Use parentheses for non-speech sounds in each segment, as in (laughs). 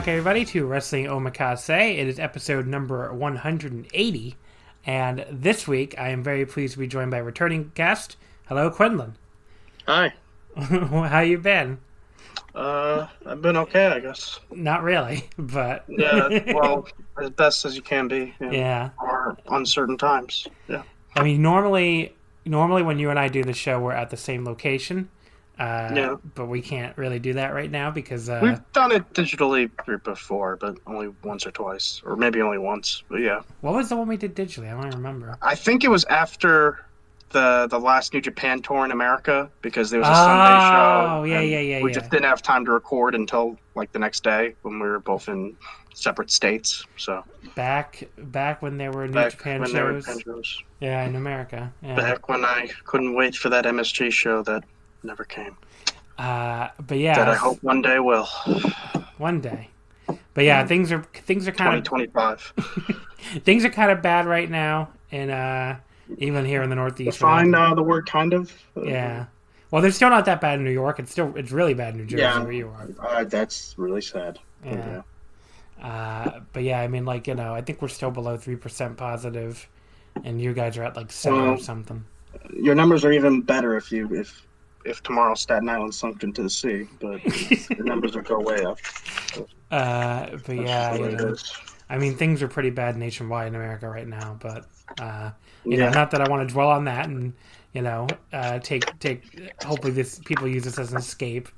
Back, everybody, to Wrestling Omakase. It is episode number 180, and this week I am very pleased to be joined by returning guest. Hello, Quinlan. (laughs) Hi. How you been? Uh, I've been okay, I guess. Not really, but yeah, (laughs) well, as best as you can be. You know, yeah. Or uncertain times. Yeah. I mean, normally, normally when you and I do the show, we're at the same location. Uh, yeah. But we can't really do that right now because uh, we've done it digitally before, but only once or twice, or maybe only once. But yeah. What was the one we did digitally? I don't remember. I think it was after the the last New Japan tour in America because there was a oh, Sunday show. Oh yeah, yeah, yeah. We yeah. just didn't have time to record until like the next day when we were both in separate states. So back back when there were New back Japan, shows. Japan shows. Yeah, in America. Yeah. Back when I couldn't wait for that MSG show that never came. Uh, but yeah, that I hope one day will. One day, but yeah, things are things are kind of twenty five. (laughs) things are kind of bad right now, and uh, even here in the Northeast. Find uh, the word kind of. Yeah. Well, they're still not that bad in New York. It's still it's really bad in New Jersey yeah, where you are. Uh, that's really sad. Yeah. yeah. Uh, but yeah, I mean, like you know, I think we're still below three percent positive, and you guys are at like seven well, or something. Your numbers are even better if you if if tomorrow Staten Island sunk into the sea, but the numbers would go way up. (laughs) Uh, but yeah, you know, I mean, things are pretty bad nationwide in America right now. But uh, you yeah. know, not that I want to dwell on that, and you know, uh, take take. Hopefully, this people use this as an escape.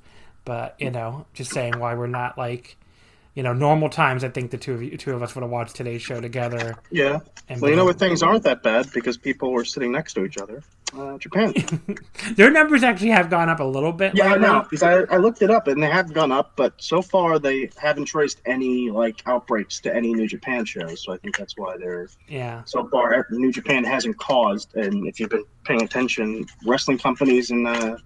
But you know, just saying why we're not like you know, normal times, I think the two of you, two of us would have watched today's show together. Yeah. well, you know what? Things aren't that bad because people were sitting next to each other. Uh, Japan. (laughs) Their numbers actually have gone up a little bit. Yeah, I know because I, I looked it up and they have gone up, but so far they haven't traced any like outbreaks to any New Japan shows. So I think that's why they're yeah. So far, New Japan hasn't caused, and if you've been paying attention, wrestling companies in uh,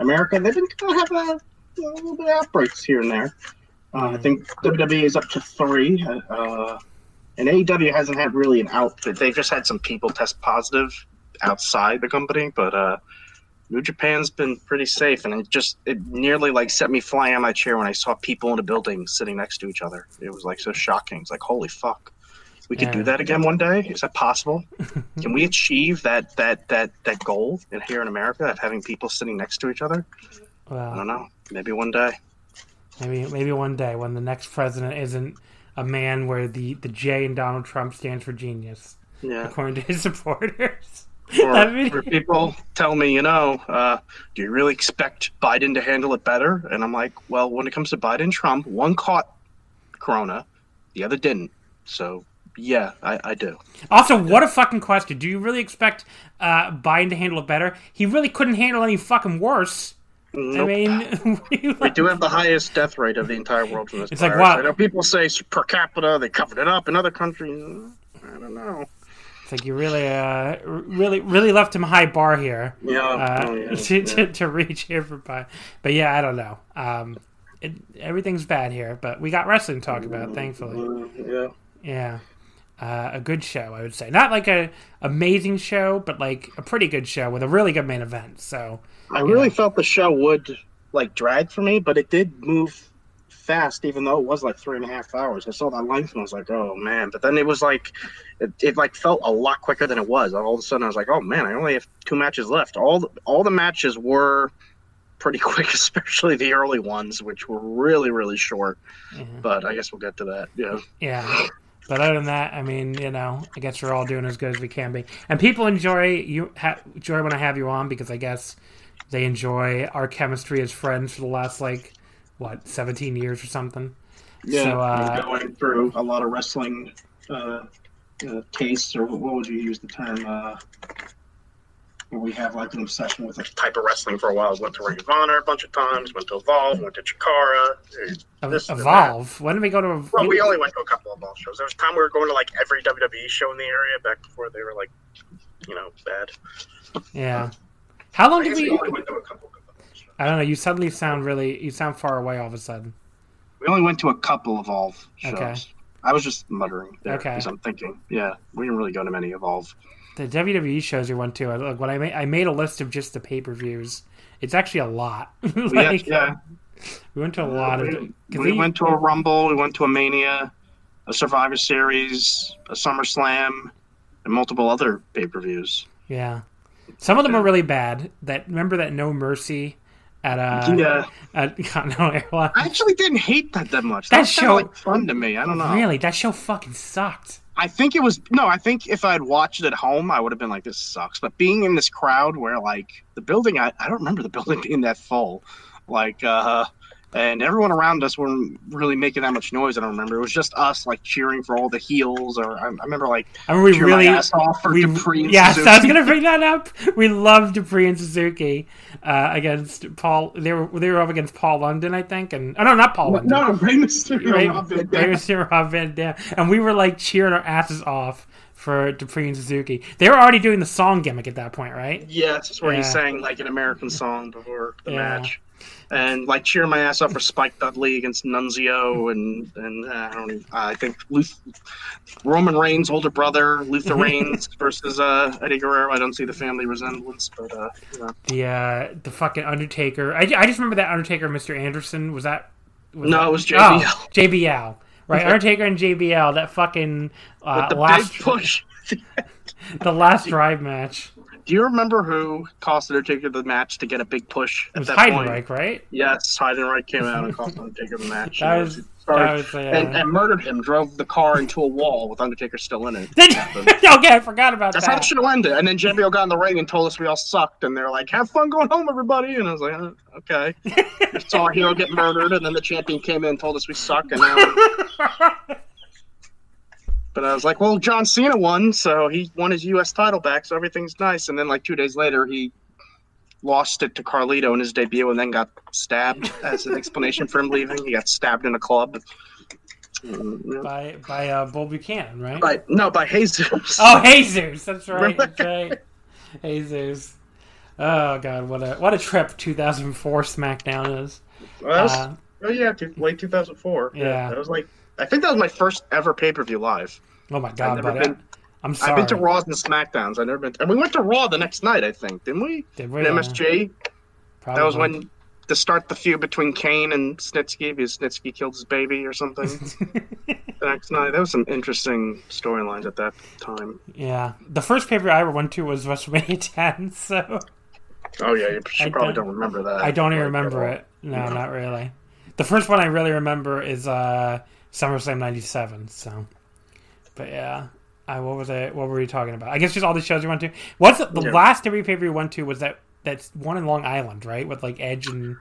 America they've been kind of having a, a little bit of outbreaks here and there. Uh, I think WWE is up to three. Uh, and AEW hasn't had really an out. They've just had some people test positive outside the company, but uh, New Japan's been pretty safe, and it just it nearly like set me flying on my chair when I saw people in a building sitting next to each other. It was like so shocking. It's like holy fuck, we could yeah. do that again one day. Is that possible? (laughs) Can we achieve that that that that goal in, here in America of having people sitting next to each other? Well, I don't know. Maybe one day. Maybe maybe one day when the next president isn't a man where the the J in Donald Trump stands for genius. Yeah. According to his (laughs) supporters. Or, people tell me, you know, uh, do you really expect Biden to handle it better? And I'm like, well, when it comes to Biden Trump, one caught Corona, the other didn't. So yeah, I, I do. Also, what a fucking question. Do you really expect uh, Biden to handle it better? He really couldn't handle any fucking worse. Nope. I mean, (laughs) we do have the highest death rate of the entire world from this It's like virus. what? I know people say per capita they covered it up in other countries. I don't know. it's like you really, uh, really, really left him high bar here. Yeah, uh, oh, yeah, (laughs) to, yeah. to, to reach here for Biden. But yeah, I don't know. Um, it, everything's bad here, but we got wrestling to talk about, thankfully. yeah. Yeah. Uh, a good show, I would say. Not like a amazing show, but like a pretty good show with a really good main event. So I really felt the show would like drag for me, but it did move fast, even though it was like three and a half hours. I saw that length and I was like, oh man. But then it was like, it, it like felt a lot quicker than it was. All of a sudden, I was like, oh man, I only have two matches left. All the, all the matches were pretty (laughs) quick, especially the early ones, which were really really short. But I guess we'll get to that. Yeah. yeah. But other than that, I mean, you know, I guess we're all doing as good as we can be, and people enjoy you ha- enjoy when I have you on because I guess they enjoy our chemistry as friends for the last like what seventeen years or something. Yeah, So, uh, going through a lot of wrestling uh, uh, tastes, or what would you use the term? Uh, we have like an obsession with a type of wrestling for a while. Went to Ring of Honor a bunch of times. Went to Evolve. Went to Chikara. This Evolve. When did we go to? Ev- Well, we only went to a couple of Evolve shows. There was a time we were going to like every WWE show in the area back before they were like, you know, bad. yeah. How long I did we we? only went to a couple of shows. I don't know. You suddenly sound really. You sound far away all of a sudden. We only went to a couple of Evolve shows. Okay. I was just muttering there Okay. because I'm thinking, yeah, we didn't really go to many Evolve. The WWE shows we went to. I- Like when I made, I made a list of just the pay per views. It's actually a lot. (laughs) like, yeah, We went to a lot of. we, we they- went to a Rumble, we went to a Mania, a Survivor Series, a SummerSlam, and multiple other pay per views. Yeah. Some of them are really bad. That remember that No Mercy at uh yeah, at (laughs) Continental Airlines. I actually didn't hate that that much. That That, was show- like fun to me. I don't know. Really, that show fucking sucked. I think it was no. I think if I'd watched it at home, I would have been like, "This sucks." But being in this crowd, where like the building, I, I don't remember the (laughs) building being that full, like, uh, and everyone around us weren't really making that much noise. I don't remember. It was just us like cheering for all the heels, or I, I remember like I mean, we cheering really. my ass off for We, Dupree. and (laughs) yes, Suzuki. I was gonna bring that up. We loved Dupree and Suzuki uh, against Paul. They were they were up against Paul London, I think, and oh no, not Paul London. No, Rey Mysterio, Ray, Rob Van Ray Dam. Mysterio, Rob Van Dam, and we were like cheering our asses off for Dupree and Suzuki. They were already doing the song gimmick at that point, right? Yeah, that's where he sang like an American song before the Yeah. match, and like cheering my ass off for Spike Dudley against Nunzio, and and uh, I don't even, I think Luth- Roman Reigns' older brother Luther Reigns versus uh, Eddie Guerrero. I don't see the family resemblance, but uh, you know. The uh, the fucking Undertaker. I, I just remember that Undertaker, Mr. Anderson. Was that? Was No, that- it was JBL. Oh, JBL. Right, (laughs) Undertaker and JBL. That fucking uh, last push. (laughs) the last drive match. Do you remember who cost Undertaker the match to get a big push It at was that point? Heidenreich, right? Yes, Heidenreich came out and (laughs) cost Undertaker the match. That and was- started- that was, and, and murdered him. Drove the car into a wall with Undertaker still in it. (laughs) okay, I forgot about that. That's how it should have ended. And then JBL got in the ring and told us we all sucked. And they're like, "Have fun going home, everybody." And I was like, "Uh, "Okay." (laughs) Saw our hero get murdered, and then the champion came in and told us we suck. And now, but I was like, "Well, John Cena won, so he won his U.S. title back, so everything's nice." And then, like two days later, he lost it to Carlito in his debut, and then got stabbed (laughs) as an explanation for him leaving. He got stabbed in a club. Yeah. by by uh, Bull Buchanan, right? By no, by Jesus. Oh, Jesus! That's right. Remember? That's right. Jesus. Oh God, what a what a trip 2004 SmackDown is. Well, that was- Uh, Oh yeah, two, late 2004. Yeah. that was like I think that was my first ever pay per view live. oh my I've God, never buddy. been. I'm sorry. I've been to Raws and Smackdowns. I've never been, to, and we went to Raw the next night. I think didn't we? Did we? In MSG. Probably. That was when to start the feud between Kane and Snitsky because Snitsky killed his baby or something. (laughs) the next night, there was some interesting storylines at that time. Yeah, the first pay per view I ever went to was WrestleMania (laughs) 10. So Oh yeah, you I probably don't- don't, remember that. I don't even remember it. No, not really. The first one I really remember is uh, SummerSlam '97. So, but yeah, I, what was it? What were we talking about? I guess just all the shows you went to. What's the, the Yeah. last WWE pay per view we went to? Was that that's one in Long Island, right? With like Edge and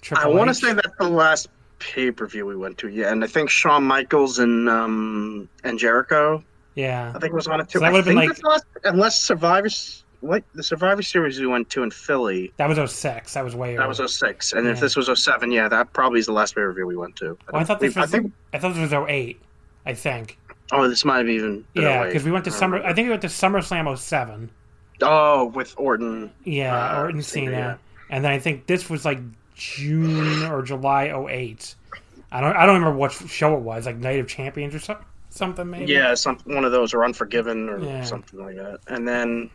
Triple I want to say that's the last pay per view we went to. Yeah, and I think Shawn Michaels and um and Jericho Yeah. I think it was one or two. So that I would've been think like- last- unless Survivors, what the Survivor Series we went to in Philly. That was 06. That was way That was early. 06. And if this was 07, yeah, that probably is the last pay per view we went to. Well, I thought this I was think, I thought this was 08. I think. oh, this might have even. been Yeah, because we went to summer. I think we went to SummerSlam 07. Oh, with Orton. Yeah, Uh, Orton Cena, yeah. and then I think this was like June or July 08. I don't. I don't remember what show it was. Like Night of Champions or something. Something maybe. Yeah, some one of those or Unforgiven or Yeah. something like that. And then we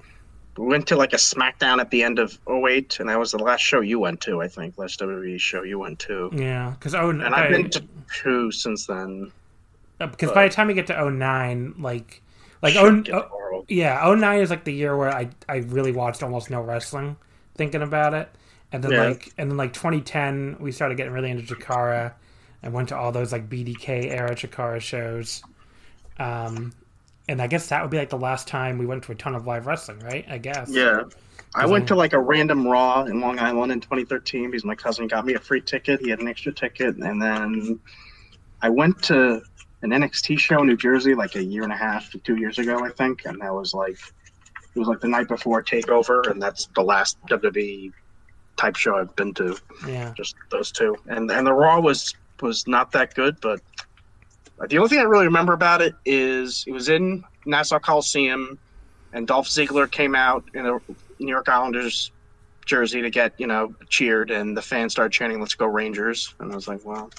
went to like a SmackDown at the end of 08, and that was the last show you went to, I think. Last WWE show you went to. Yeah, because oh, And I've been to two since then. because by the time we get to 09, like like oh, oh yeah, 09 is like the year where I I really watched almost no wrestling, thinking about it, and then Yeah. like and then like 2010 we started getting really into Chikara, and went to all those like BDK era Chikara shows, um, and I guess that would be like the last time we went to a ton of live wrestling, right? I guess. Yeah. I went to like a random Raw in Long Island in 2013 because my cousin got me a free ticket. He had an extra ticket. And then I went to an NXT show in New Jersey like a year and a half to two years ago, I think. And that was like, it was like the night before TakeOver. And that's the last WWE type show I've been to. Yeah. Just those two. And and the Raw was was not that good, but the only thing I really remember about it is it was in Nassau Coliseum, and Dolph Ziggler came out in a New York Islanders jersey to get you know cheered, and the fans started chanting "Let's go Rangers," and I was like, "Well."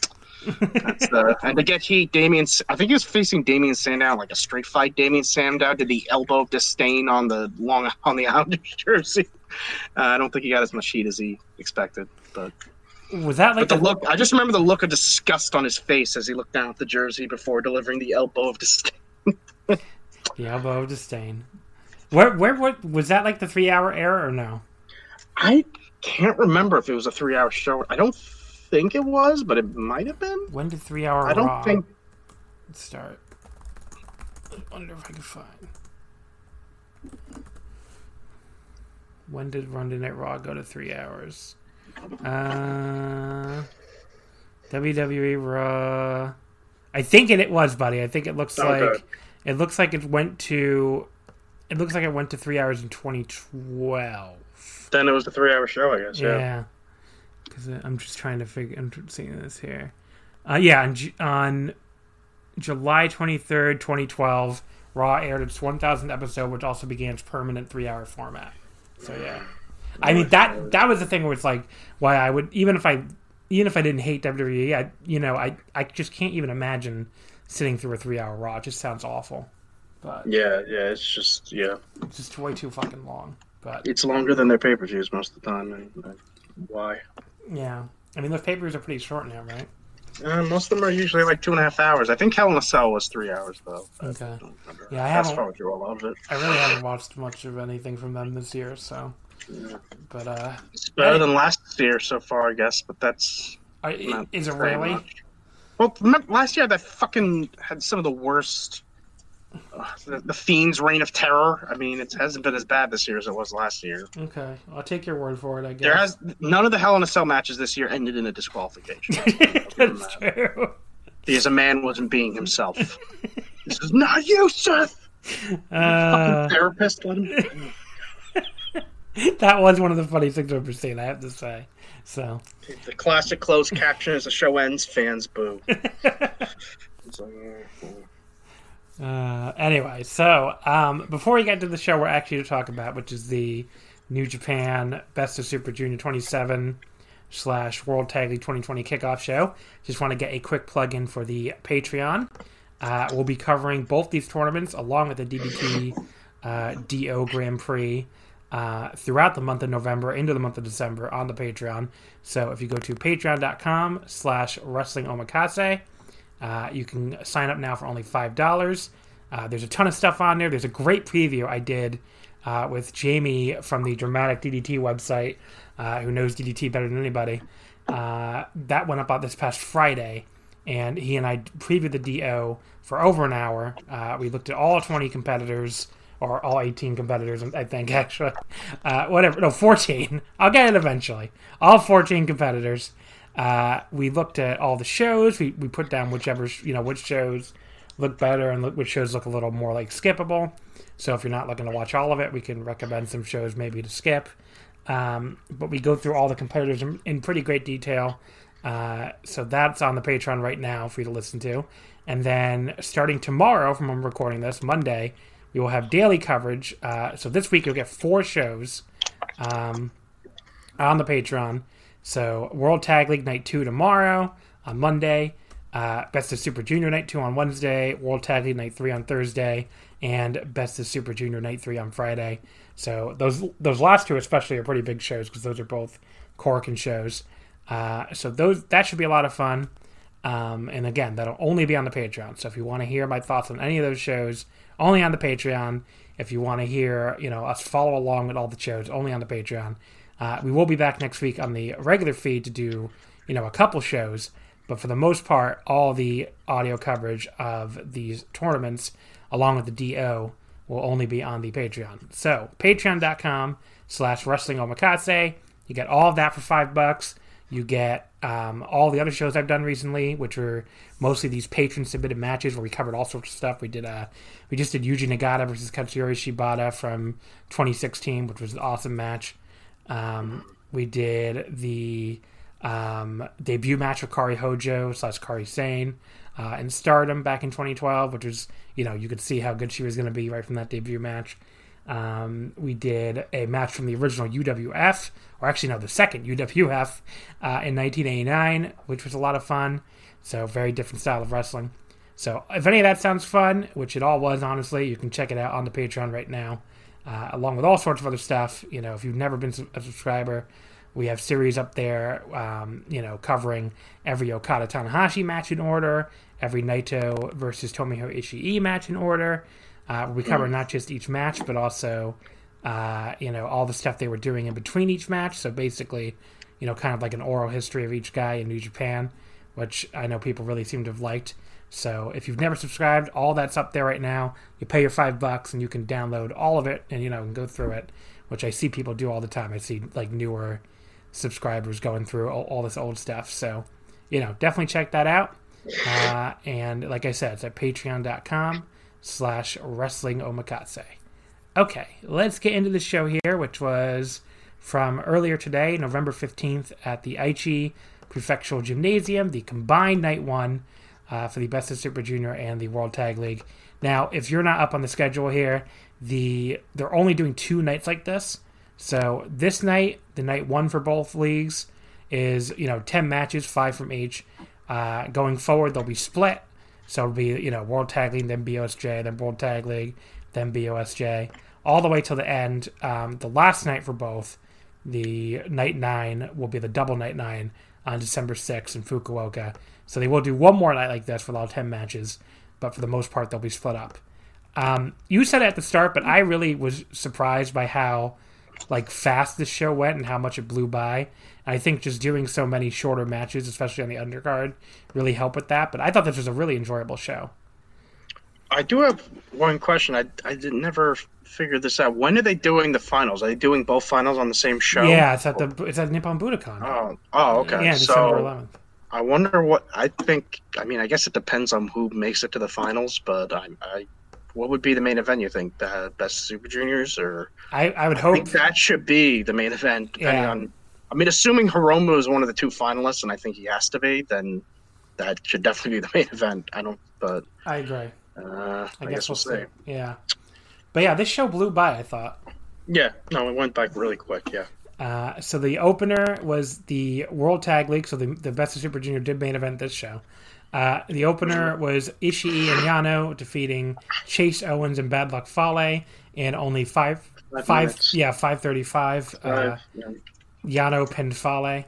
That's the, (laughs) and to get heat, Damien. I think he was facing Damien Sandow, like a straight fight. Damien Sandow did the elbow of disdain on the long on the Islanders (laughs) jersey. Uh, I don't think he got as much heat as he expected, but Was that like but the look, I just remember the look of disgust on his face as he looked down at the jersey before delivering the elbow of disdain. (laughs) the elbow of disdain? Where where what was that like the three hour era or no? I can't remember if it was a three-hour show. I don't think it was, but it might have been. When did three hour I don't Raw think. start? I wonder if I can find. When did Monday Night Raw go to three hours? Uh, WWE Raw. I think it, it was, buddy. I think it looks Okay. like it looks like it went to. It looks like it went to three hours in 2012. Then it was a three-hour show, I guess. Yeah. Yeah, because I'm just trying to figure. I'm seeing this here. Uh, yeah, on, on July 23rd, 2012, Raw aired its 1,000th episode, which also began its permanent three-hour format. So yeah, I mean that that was the thing where it's like why I would even if I even if I didn't hate WWE, I you know I I just can't even imagine sitting through a three-hour Raw. It just sounds awful, but Yeah, yeah. It's just yeah. it's just way too fucking long. But It's longer than their pay-per-views most of the time. And, why? yeah, I mean those papers are pretty short now, right? Uh, most of them are usually like two and a half hours. I think Hell in a Cell was three hours though. I Okay. don't. Yeah, I haven't- forward all of it. I really haven't watched much of anything from them this year, so. Yeah. But uh, It's better than last year so far, I guess. But that's not is it really? much. Well, last year that fucking had some of the worst. Uh, the, the Fiend's reign of terror. I mean, it hasn't been as bad this year as it was last year. Okay, I'll take your word for it. I guess. There has none of the Hell in a Cell matches this year ended in a disqualification (laughs) That's true. because a man wasn't being himself. (laughs) this is not you, sir. Uh, Therapist, let him. (laughs) (laughs) that was one of the funny things I've ever seen. I have to say. So The classic closed caption as the show ends, fans boo. Uh, (laughs) (laughs) Uh, anyway, so um, before we get to the show we're actually to talk about, which is the New Japan Best of Super Junior 27 slash World Tag League 2020 kickoff show, just want to get a quick plug in for the Patreon. Uh, we'll be covering both these tournaments along with the DDT uh, DO Grand Prix uh, throughout the month of November into the month of December on the Patreon. So if you go to patreon.com slash wrestling omakase, uh, you can sign up now for only $5. Uh, there's a ton of stuff on there. There's a great preview I did uh, with Jamie from the Dramatic DDT website, uh, who knows DDT better than anybody. Uh, that went up out this past Friday, and he and I previewed the DO for over an hour. We looked at all 20 competitors, or all 18 competitors, I think, (laughs) actually. Uh, whatever. No, 14. I'll get it eventually. All 14 competitors. Uh, we looked at all the shows. We, we put down whichever, you know, which shows look better and look, which shows look a little more like skippable. So if you're not looking to watch all of it, we can recommend some shows maybe to skip. Um, but we go through all the competitors in, in pretty great detail. Uh, so that's on the Patreon right now for you to listen to. And then starting tomorrow, from I'm recording this, Monday, we will have daily coverage. Uh, so this week you'll get four shows um, on the Patreon. So World Tag League Night 2 tomorrow on Monday. Uh, Best of Super Junior Night 2 on Wednesday, World Tag League Night 3 on Thursday, and Best of Super Junior Night 3 on Friday. So those those last two especially are pretty big shows because those are both Korakuen shows. Uh, so those that should be a lot of fun. Um, and again, that'll only be on the Patreon. So if you want to hear my thoughts on any of those shows, only on the Patreon. If you want to hear, you know, us follow along with all the shows, only on the Patreon. Uh, we will be back next week on the regular feed to do, you know, a couple shows. But for the most part, all the audio coverage of these tournaments, along with the DO, will only be on the Patreon. So patreon.com slash wrestling omakase. You get all of that for five bucks. You get um, all the other shows I've done recently, which were mostly these patron submitted matches where we covered all sorts of stuff. We did uh, we just did Yuji Nagata versus Katsuyori Shibata from 2016, which was an awesome match. Um, we did the um, debut match of Kairi Hojo slash Kairi Sane uh, in Stardom back in 2012, which was you know you could see how good she was going to be right from that debut match. Um, we did a match from the original UWF, or actually no, the second UWF uh, in 1989, which was a lot of fun. So very different style of wrestling. So if any of that sounds fun, which it all was, honestly, you can check it out on the Patreon right now, uh, along with all sorts of other stuff. You know, if you've never been a subscriber, we have series up there, um, you know, covering every Okada Tanahashi match in order, every Naito versus Tomohiro Ishii match in order. Uh, we cover mm. not just each match, but also, uh, you know, all the stuff they were doing in between each match. So basically, you know, kind of like an oral history of each guy in New Japan, which I know people really seem to have liked. So if you've never subscribed, all that's up there right now. You pay your five bucks and you can download all of it and you know and go through it, which I see people do all the time. I see like newer subscribers going through all, all this old stuff. So you know definitely check that out. Uh, and like I said, it's at patreon.com slash wrestling omakase. Okay, let's get into the show here, which was from earlier today, November 15th, at the Aichi Prefectural Gymnasium, the combined night one uh, for the Best of Super Junior and the World Tag League. Now, if you're not up on the schedule here, the they're only doing two nights like this. So this night, the night one for both leagues, is you know ten matches, five from each. Uh, going forward, they'll be split. So it'll be you know World Tag League, then BOSJ, then World Tag League, then BOSJ, all the way till the end. Um, the last night for both, the night nine will be the double night nine on December 6th in Fukuoka. So they will do one more night like this for all 10 matches, but for the most part, they'll be split up. Um, you said it at the start, but I really was surprised by how like fast this show went and how much it blew by. I think just doing so many shorter matches, especially on the undercard, really helped with that. But I thought this was a really enjoyable show. I do have one question. I I did never figure this out. When are they doing the finals? Are they doing both finals on the same show? Yeah, it's at the it's at Nippon Budokan. Oh, oh, okay. Yeah, December eleventh. So, I wonder what I think. I mean, I guess it depends on who makes it to the finals, but I, I what would be the main event? You think the best Super Juniors, or I, I would hope that should be the main event. Depending yeah. on, I mean, assuming Hiromu is one of the two finalists, and I think he has to be, then that should definitely be the main event. I don't, but I agree. Uh, I, I, guess, guess we'll, see. see. Yeah, but yeah, this show blew by. I thought. Yeah, no, it went by really quick. Yeah. Uh, so the opener was the World Tag League. So the, the Best of Super Junior did main event this show. Uh, the opener was Ishii and Yano defeating Chase Owens and Bad Luck Fale in only five, five, yeah, five thirty-five. Uh, yeah. Yano pinned Fale.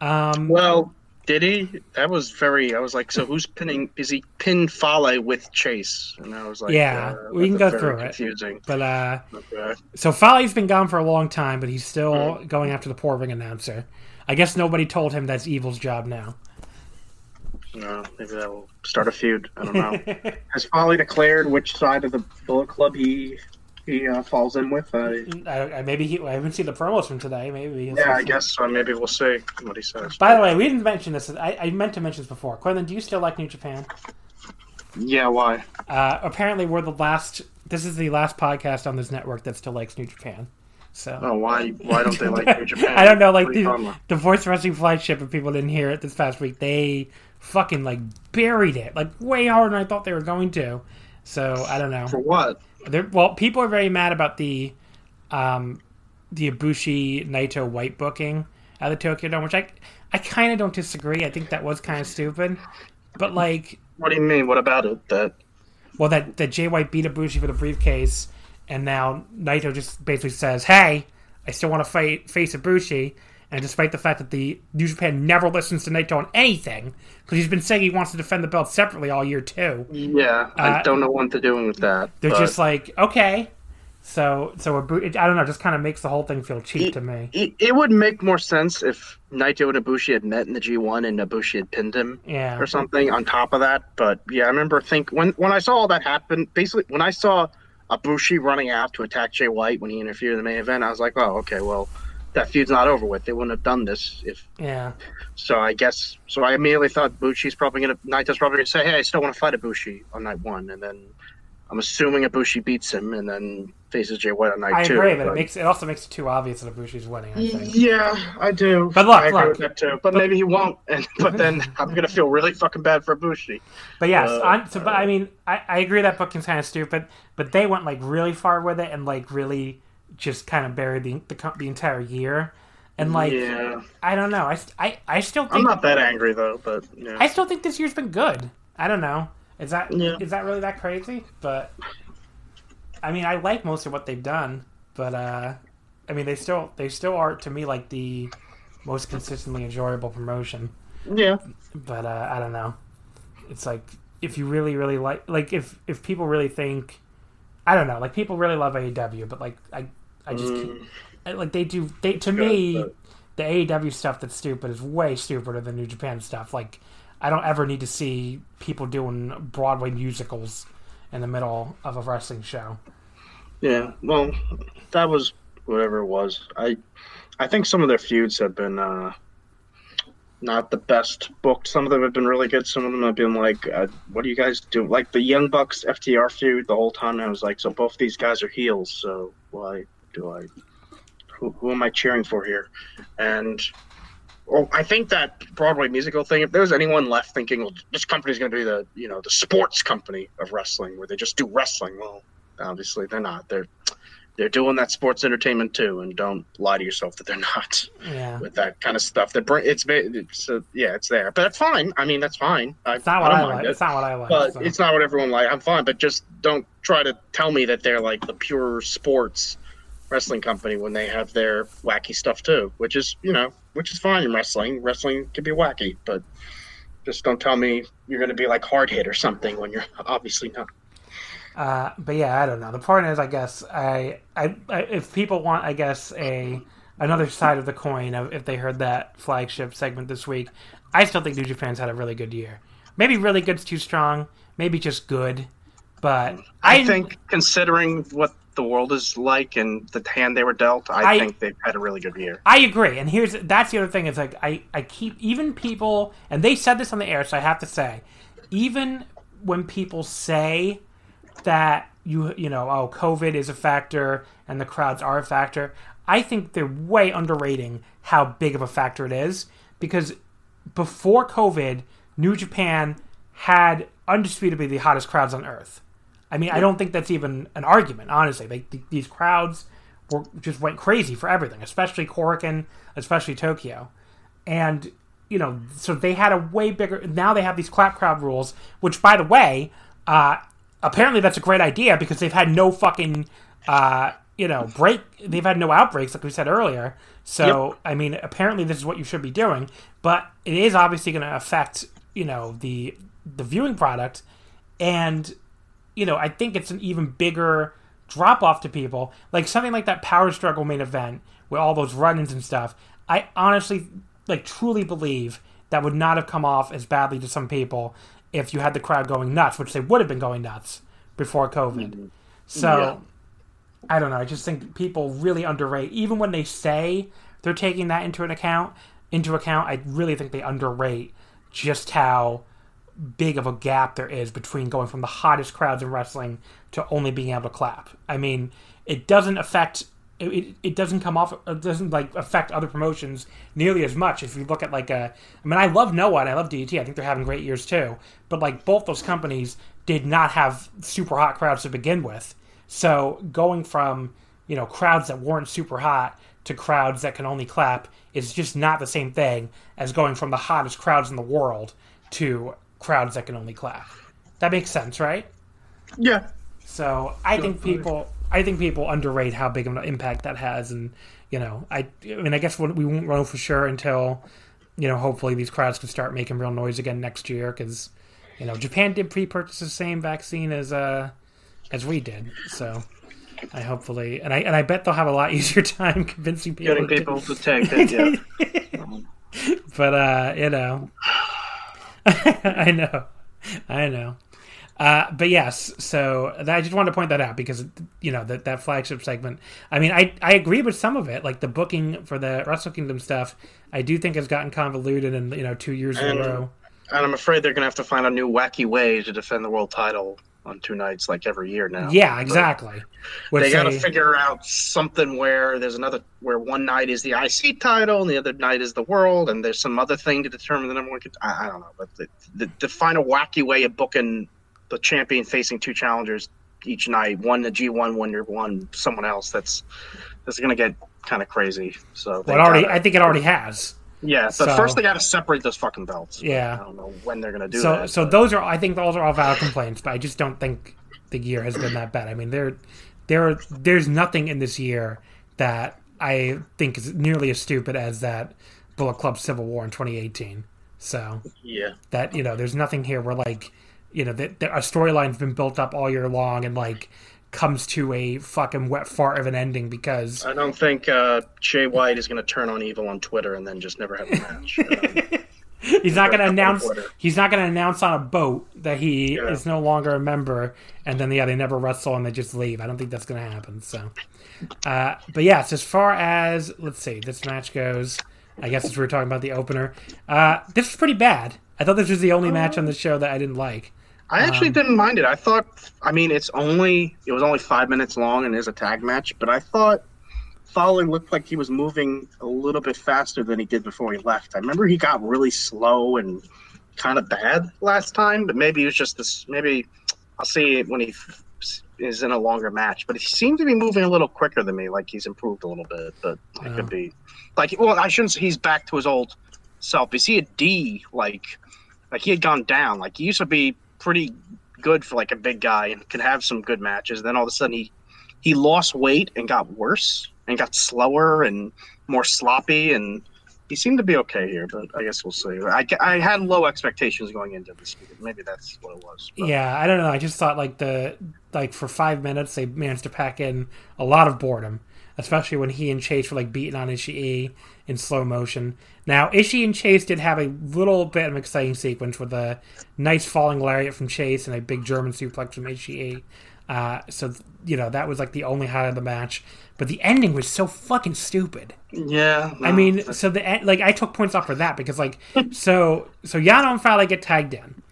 Um, well, did he? That was very. I was like, so who's pinning? Is he pin Fale with Chase? And I was like, yeah, uh, we can go through confusing. it. But uh, okay. so Fale's been gone for a long time, but he's still mm-hmm. going after the poor ring announcer. I guess nobody told him that's Evil's job now. No, maybe that will start a feud. I don't know. (laughs) Has Fale declared which side of the Bullet Club he he uh, falls in with. Uh, I, maybe he. I haven't seen the promos from today. Maybe. Yeah, I guess so. Maybe we'll see what he says. By the way, we didn't mention this. I, I meant to mention this before. Quinlan, do you still like New Japan? Yeah, why? Uh, apparently, we're the last. This is the last podcast on this network that still likes New Japan. So. Oh, why? Why don't they like New Japan? (laughs) I don't know. Like the, the Voice Wrestling flagship, if people didn't hear it this past week, they fucking like buried it like way harder than I thought they were going to. So I don't know. For what? They're, well, people are very mad about the, um, the Ibushi Naito White booking at the Tokyo Dome, which I, I kind of don't disagree. I think that was kind of stupid, but like. What do you mean? What about it? That. Well, that that Jay White beat Ibushi for the briefcase, and now Naito just basically says, "Hey, I still want to fight face Ibushi." And despite the fact that the New Japan never listens to Naito on anything, because he's been saying he wants to defend the belt separately all year too. Yeah, I uh, don't know what they're doing with that. They're but... just like, okay, so, so I don't know, just kind of makes the whole thing feel cheap it, to me. It, it, would make more sense if Naito and Ibushi had met in the G1 and Ibushi had pinned him, yeah. or something on top of that. But yeah, I remember think when when I saw all that happen. Basically, when I saw Ibushi running out to attack Jay White when he interfered in the main event, I was like, oh, okay, well, that feud's not over with. They wouldn't have done this if. Yeah. So I guess so. I immediately thought Bushi's probably gonna Naito's probably gonna say, hey, I still want to fight Ibushi on night one, and then I'm assuming Ibushi beats him and then faces Jay White on night I two. I agree, but, but, it makes it also makes it too obvious that Ibushi's winning. I think. Yeah, I do. But look, I agree look, with that too. But, but, maybe he won't. (laughs) And but then (laughs) I'm gonna feel really fucking bad for Ibushi. But yes, uh, so, but I mean, I, I agree that booking's kind of stupid. But they went like really far with it and like really just kind of buried the the, the entire year. And like, yeah. I don't know. I, I, I still think I'm not that angry though, but yeah. I still think this year's been good. I don't know. Is that yeah. is that really that crazy? But I mean, I like most of what they've done, but uh, I mean, they still they still are to me like the most consistently enjoyable promotion. Yeah. But uh, I don't know. It's like if you really really like like if if people really think I don't know like people really love AEW, but like I I just mm. like they do they to me the AEW stuff that's stupid is way stupider than New Japan stuff. Like I don't ever need to see people doing Broadway musicals in the middle of a wrestling show. Yeah, well, that was whatever it was. I I think some of their feuds have been uh, not the best booked. Some of them have been really good. Some of them have been like, uh, "What do you guys do?" Like the Young Bucks FTR feud. The whole time I was like, "So both these guys are heels. So why do I? Who, who am I cheering for here?" And well, I think that Broadway musical thing. If there's anyone left thinking, "Well, this company's going to be the you know the sports company of wrestling, where they just do wrestling," well, Obviously, they're not. They're they're doing that sports entertainment too, and don't lie to yourself that they're not. Yeah. With that kind of stuff, that bring it's it's uh, yeah, it's there, but that's fine. I mean, that's fine. I, it's not what I, I like. It. It's not what I like. But so. it's not what everyone like. I'm fine, but just don't try to tell me that they're like the pure sports wrestling company when they have their wacky stuff too, which is you know, which is fine in wrestling. Wrestling can be wacky, but just don't tell me you're going to be like hard hit or something when you're (laughs) obviously not. Uh, but yeah, I don't know. The point is, I guess I, I, I, if people want, I guess a another side of the coin of if they heard that flagship segment this week, I still think New Japan's had a really good year. Maybe really good's too strong. Maybe just good. But I, I think considering what the world is like and the hand they were dealt, I, I, think they've had a really good year. I agree. And here's that's the other thing is like I, I keep even people and they said this on the air, so I have to say, even when people say that you you know oh COVID is a factor and the crowds are a factor. I think they're way underrating how big of a factor it is because before COVID, New Japan had undisputably the hottest crowds on earth. I mean, I don't think that's even an argument, honestly. Like th- these crowds were just went crazy for everything, especially Korakuen, especially Tokyo, and you know, so they had a way bigger. Now they have these clap crowd rules, which, by the way, uh, apparently that's a great idea because they've had no fucking uh, you know break they've had no outbreaks like we said earlier so yep. i mean apparently this is what you should be doing but it is obviously going to affect you know the the viewing product and you know i think it's an even bigger drop off to people like something like that power struggle main event with all those run-ins and stuff i honestly like truly believe that would not have come off as badly to some people if you had the crowd going nuts, which they would have been going nuts before COVID. Mm-hmm. So yeah. I don't know. I just think people really underrate, even when they say they're taking that into an account. Into account, I really think they underrate just how big of a gap there is between going from the hottest crowds in wrestling to only being able to clap. I mean, it doesn't affect it, it, doesn't come off it doesn't like affect other promotions nearly as much if you look at like a I mean I love Noah and I love DDT I think they're having great years too. But like both those companies did not have super hot crowds to begin with. So going from you know crowds that weren't super hot to crowds that can only clap is just not the same thing as going from the hottest crowds in the world to crowds that can only clap. That makes sense, right? Yeah. So I think people, I think people underrate how big of an impact that has, and you know, I, I mean, I guess we won't know for sure until, you know, hopefully these crowds can start making real noise again next year because, you know, Japan did pre-purchase the same vaccine as uh as we did, so I hopefully, and I and I bet they'll have a lot (laughs) easier time convincing people getting people (laughs) to take it. Yeah. (laughs) but uh, you know, (laughs) I know, I know. Uh, but yes, so that, I just wanted to point that out because you know that that flagship segment. I mean, I I agree with some of it, like the booking for the Wrestle Kingdom stuff. I do think has gotten convoluted, and you know, two years in a row. And I'm afraid they're gonna have to find a new wacky way to defend the world title on two nights like every year now. Yeah, exactly. they got to figure out something where there's another where one night is the IC title and the other night is the world, and there's some other thing to determine the number one. I, I don't know, but the, the, find a wacky way of booking the champion facing two challengers each night, one the G1, one your one someone else. That's that's going to get kind of crazy. So well, already, gotta, I think it already has. Yeah, but so, first they got to separate those fucking belts. Yeah, I don't know when they're gonna do so, that. So, so those are, I think, those are all valid complaints, but I just don't think the year has been that bad. I mean, there, there, there's nothing in this year that I think is nearly as stupid as that Bullet Club Civil War in 2018. So yeah, that you know, there's nothing here where like, you know, that, that a storyline's been built up all year long and like comes to a fucking wet fart of an ending because I don't think uh, Jay White is going to turn on evil on Twitter and then just never have a match. (laughs) Um, he's not going to announce. He's not going to announce on a boat that he yeah. is no longer a member, and then yeah, they never wrestle and they just leave. I don't think that's going to happen. So, uh, but yes, as far as let's see, this match goes. I guess as we were talking about the opener, uh, this was pretty bad. I thought this was the only match on the show that I didn't like. I actually um, didn't mind it. I thought, I mean, it's only it was only five minutes long and is a tag match, but I thought Fowler looked like he was moving a little bit faster than he did before he left. I remember he got really slow and kind of bad last time, but maybe it was just this. Maybe I'll see it when he is in a longer match. But he seemed to be moving a little quicker than me. Like he's improved a little bit, but it could be like well, I shouldn't. say He's back to his old self. Is he a D? Like like he had gone down. Like he used to be pretty good for like a big guy and could have some good matches. Then all of a sudden he he lost weight and got worse and got slower and more sloppy and he seemed to be okay here, but I guess we'll see. I, I had low expectations going into this. Maybe that's what it was. But. Yeah, I don't know. I just thought like the like for five minutes they managed to pack in a lot of boredom, especially when he and Chase were like beating on Ishii in slow motion. Now, Ishii and Chase did have a little bit of an exciting sequence with a nice falling lariat from Chase and a big German suplex from Ishii. Uh, so, you know, that was like the only highlight of the match. But the ending was so fucking stupid. Yeah. No, I mean, so the like I took points off for that because like so so Yano and Fale get tagged in.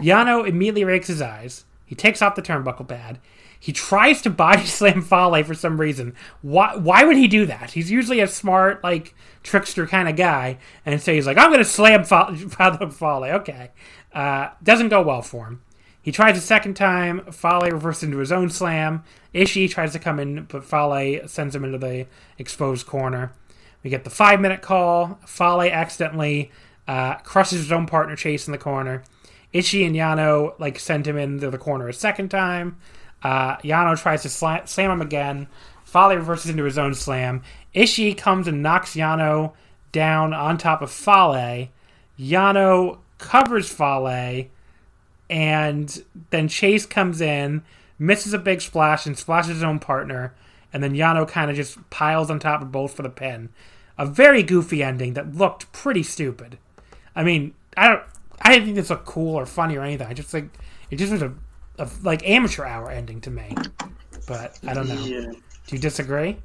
Yano immediately rakes his eyes. He takes off the turnbuckle pad. He tries to body (laughs) slam Fale for some reason. Why? Why would he do that? He's usually a smart, like trickster kind of guy, and so he's like, "I'm going to slam (laughs) Fale." Fale. Okay, uh, doesn't go well for him. He tries a second time. Fale reverses into his own slam. Ishii tries to come in, but Fale sends him into the exposed corner. We get the five minute call. Fale accidentally uh, crushes his own partner Chase in the corner. Ishii and Yano like send him into the corner a second time. Uh, Yano tries to slam, slam him again. Fale reverses into his own slam. Ishii comes and knocks Yano down on top of Fale. Yano covers Fale, and then Chase comes in, misses a big splash, and splashes his own partner. And then Yano kind of just piles on top of both for the pin. A very goofy ending that looked pretty stupid. I mean, I don't, I didn't think this looked cool or funny or anything. I just think it just was a a like amateur hour ending to me. But I don't know. Yeah. Do you disagree?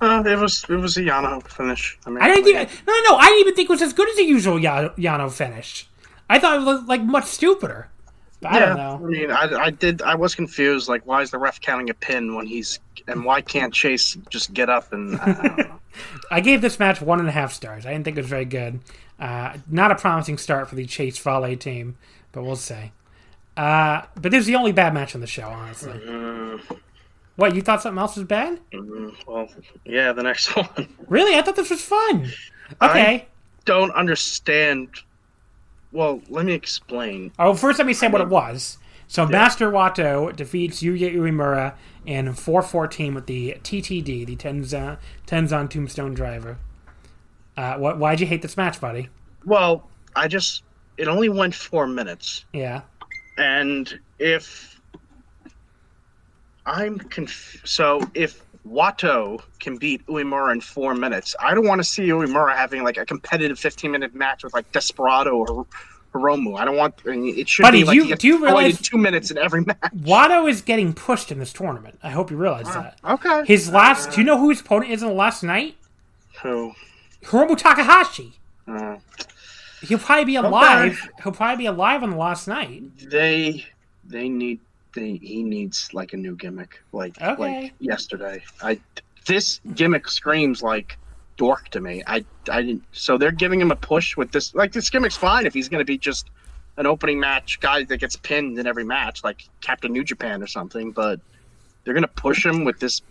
Uh, it was it was a Yano finish. I, mean, I didn't think no no I didn't even think it was as good as the usual Yano, finish. I thought it was like much stupider. But I yeah, don't know. I mean, I, I did. I was confused. Like, why is the ref counting a pin when he's and why can't Chase just get up and? I don't know. (laughs) I gave this match one and a half stars. I didn't think it was very good. Uh, not a promising start for the Chase Fale team, but we'll see. Uh, but this is the only bad match on the show, honestly. Mm, What, you thought something else was bad? mm, well, yeah, the next (laughs) one. Really? I thought this was fun. Okay. Don't understand. Well, let me explain. Oh, first let me say what it was. So Master Wato defeats Yuya Uemura in 414 with the TTD, the Tenzan, Tenzan Tombstone Driver. Uh, what, why'd you hate this match, buddy? Well, I just it only went four minutes, Yeah. And if I'm conf- so if Wato can beat Uemura in four minutes, I don't want to see Uemura having like a competitive 15 minute match with like Desperado or Hiromu. I don't want. I mean, it should Buddy, be like you- do you realize- two minutes in every (laughs) match. Wato is getting pushed in this tournament. I hope you realize that. Okay. His last. Do you know who his opponent is in the last night? Who? Hiromu Takahashi. Uh, He'll probably be alive. He'll probably be alive on the last night. they they need they he needs like a new gimmick like Okay. like yesterday. I this gimmick screams like dork to me. I I didn't so they're giving him a push with this like this gimmick's fine if he's going to be just an opening match guy that gets pinned in every match like Captain New Japan or something, but they're going to push him with this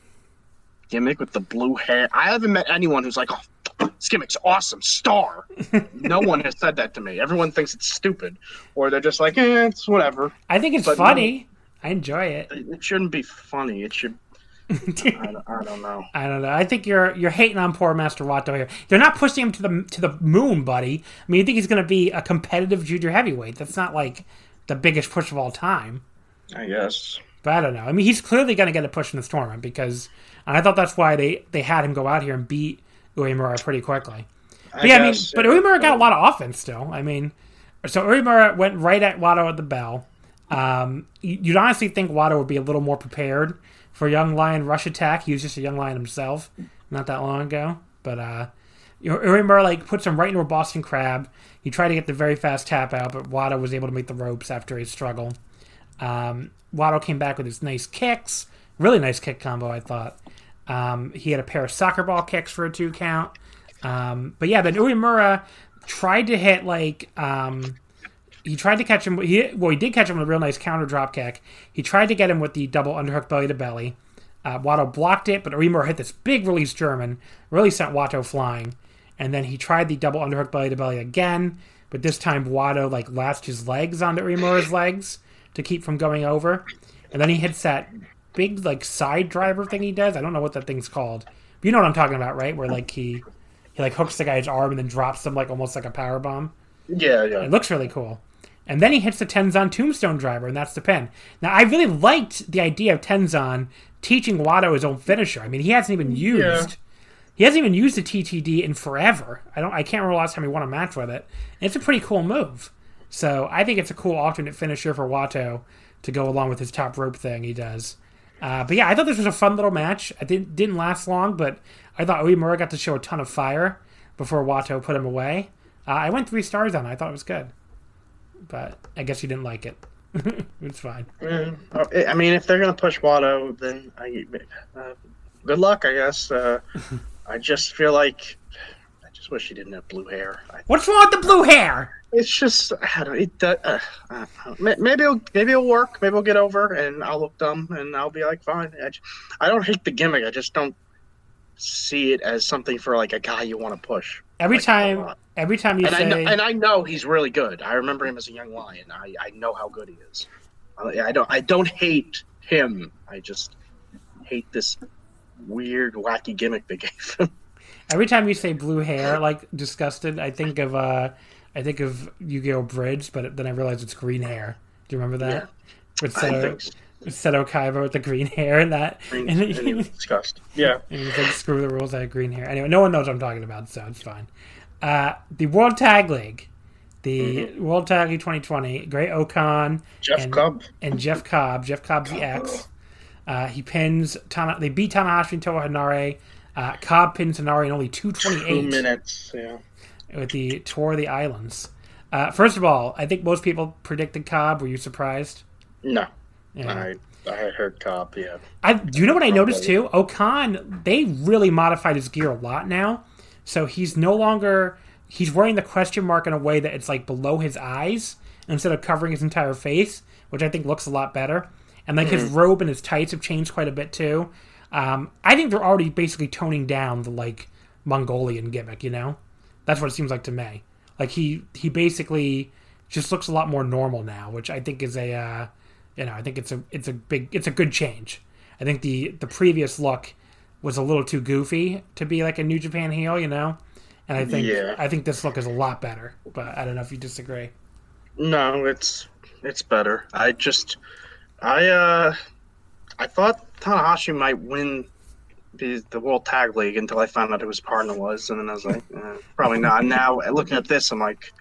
gimmick with the blue hair. I haven't met anyone who's like, "Oh, this gimmick's awesome, star." (laughs) no one has said that to me. Everyone thinks it's stupid, or they're just like, "Eh, it's whatever." I think it's But funny. I enjoy it. It shouldn't be funny. It should. I, don't- I don't know. (laughs) I don't know. I think you're you're hating on poor Master Wato here. They're not pushing him to the to the moon, buddy. I mean, you think he's going to be a competitive junior heavyweight? That's not like the biggest push of all time. I guess. But I don't know. I mean, he's clearly going to get a push in this tournament because and I thought that's why they they had him go out here and beat Uemura pretty quickly. But yeah, I mean, guess, but. Uemura got a lot of offense still. I mean, so Uemura went right at Wato at the bell. Um, you- you'd honestly think Wato would be a little more prepared for Young Lion rush attack. He was just a young lion himself not that long ago. But uh, Uemura like puts him right into a Boston Crab. He tried to get the very fast tap out, but Wato was able to make the ropes after his struggle. Um, Wato came back with his nice kicks, really nice kick combo, I thought. Um, he had a pair of soccer ball kicks for a two count. Um, but yeah, then Uemura tried to hit like um, he tried to catch him. He well, he did catch him with a real nice counter drop kick. He tried to get him with the double underhook belly to belly. Uh, Wato blocked it, but Uemura hit this big release German, really sent Wato flying. And then he tried the double underhook belly to belly again, but this time Wato like latched his legs onto Uemura's legs to keep from going over. And then he hits that big like side driver thing he does. I don't know what that thing's called. But you know what I'm talking about, right? Where like he he like hooks the guy's arm and then drops him like almost like a power bomb. Yeah, yeah. It looks really cool. And then he hits the Tenzan Tombstone Driver, and that's the pin. Now, I really liked the idea of Tenzan teaching Wato his own finisher. I mean, he hasn't even used he hasn't even used the TTD in forever. I don't I can't remember last time he won a match with it. And it's a pretty cool move. So I think it's a cool alternate finisher for Wato to go along with his top rope thing he does. Uh, but yeah, I thought this was a fun little match. I didn't didn't last long, but I thought Uemura got to show a ton of fire before Wato put him away. Uh, I went three stars on it. I thought it was good, but I guess you didn't like it. (laughs) it's fine. Mm, uh, I mean, if they're gonna push Wato, then I, uh, good luck, I guess. Uh, (laughs) I just feel like just wish he didn't have blue hair. I, What's wrong with the blue hair? it's just I don't. It, uh, uh, uh, maybe it'll maybe it'll work. Maybe it'll get over, and I'll look dumb, and I'll be like, fine. I don't hate the gimmick. I just don't see it as something for like a guy you want to push. Every Like, time, every time you and say, I know, and I know he's really good. I remember him as a young lion. I, I know how good he is. I, I don't I don't hate him. I just hate this weird, wacky gimmick they gave him. (laughs) every time you say blue hair, like disgusted, I think of uh, I think of Yu-Gi-Oh Abridged, but then I realize it's green hair. Do you remember that? Yeah. With Seto, so. with Seto Kaiba with the green (laughs) hair and that, And, and, and he was disgusted. Yeah. (laughs) And he's like, screw the rules, I have green hair. Anyway, no one knows what I'm talking about, so it's fine. Uh, the World Tag League. The World Tag League 2020. Great O-Khan Jeff and, Cobb. and Jeff Cobb. Jeff Cobb's the X. Uh, he pins Tana. They beat Tanahashi and Toa Henare. Uh, Cobb pins Henare in only Two 228 minutes. Yeah. with the Tour of the Islands. Uh, first of all, I think most people predicted Cobb. Were you surprised? No, Yeah. I I had heard Cobb. Yeah, I do you know what I noticed too? O-Khan, they really modified his gear a lot now. So he's no longer he's wearing the question mark in a way that it's like below his eyes instead of covering his entire face, which I think looks a lot better. And like his robe and his tights have changed quite a bit too. Um, I think they're already basically toning down the like Mongolian gimmick. You know, that's what it seems like to me. Like he he basically just looks a lot more normal now, which I think is a uh, you know I think it's a it's a big it's a good change. I think the the previous look was a little too goofy to be like a New Japan heel, you know. And I think Yeah. I think this look is a lot better. But I don't know if you disagree. no, it's it's better. I just I uh I thought Tanahashi might win the the World Tag League until I found out who his partner was, and then I was like, (laughs) eh, probably not. Now looking at this, I'm like,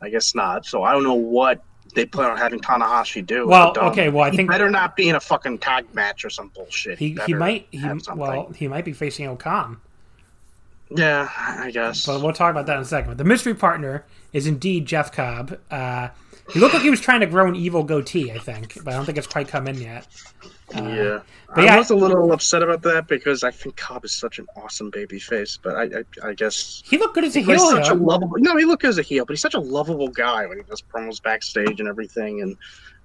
I guess not. So I don't know what they plan on having Tanahashi do. Well, Dome. okay, well, I He think- better not be in a fucking tag match or some bullshit. He he might he well he might be facing O-Khan. yeah, I guess. But we'll talk about that in a second. But The mystery partner is indeed Jeff Cobb. Uh, he looked like he was trying to grow an evil goatee, I think, but I don't think it's quite come in yet. Yeah, but I was a little upset about that because I think Cobb is such an awesome baby face, but I, I, I guess He looked good as a he's heel. such a lovable. No, he looked as a heel, but he's such a lovable guy when he does promos backstage and everything. And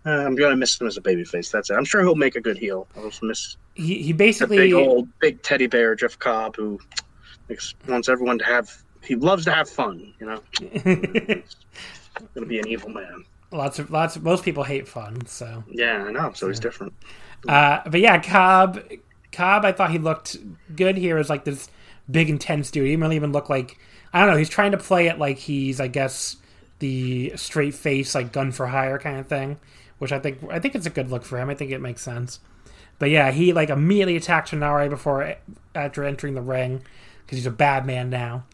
uh, I'm gonna miss him as a baby face. That's it. I'm sure he'll make a good heel. I'll just miss He, he the basically big old big teddy bear Jeff Cobb who makes, wants everyone to have. He loves to have fun. You know, (laughs) he's gonna be an evil man. lots of lots. Of, most people hate fun, so. Yeah, I know. So he's different. Uh, but yeah, Cobb. Cobb, I thought he looked good here as like this big intense dude. He didn't really even look like I don't know. He's trying to play it like he's, I guess, the straight face, like gun for hire kind of thing, which I think I think it's a good look for him. I think it makes sense. But yeah, he like immediately attacked Sonare before after entering the ring because he's a bad man now.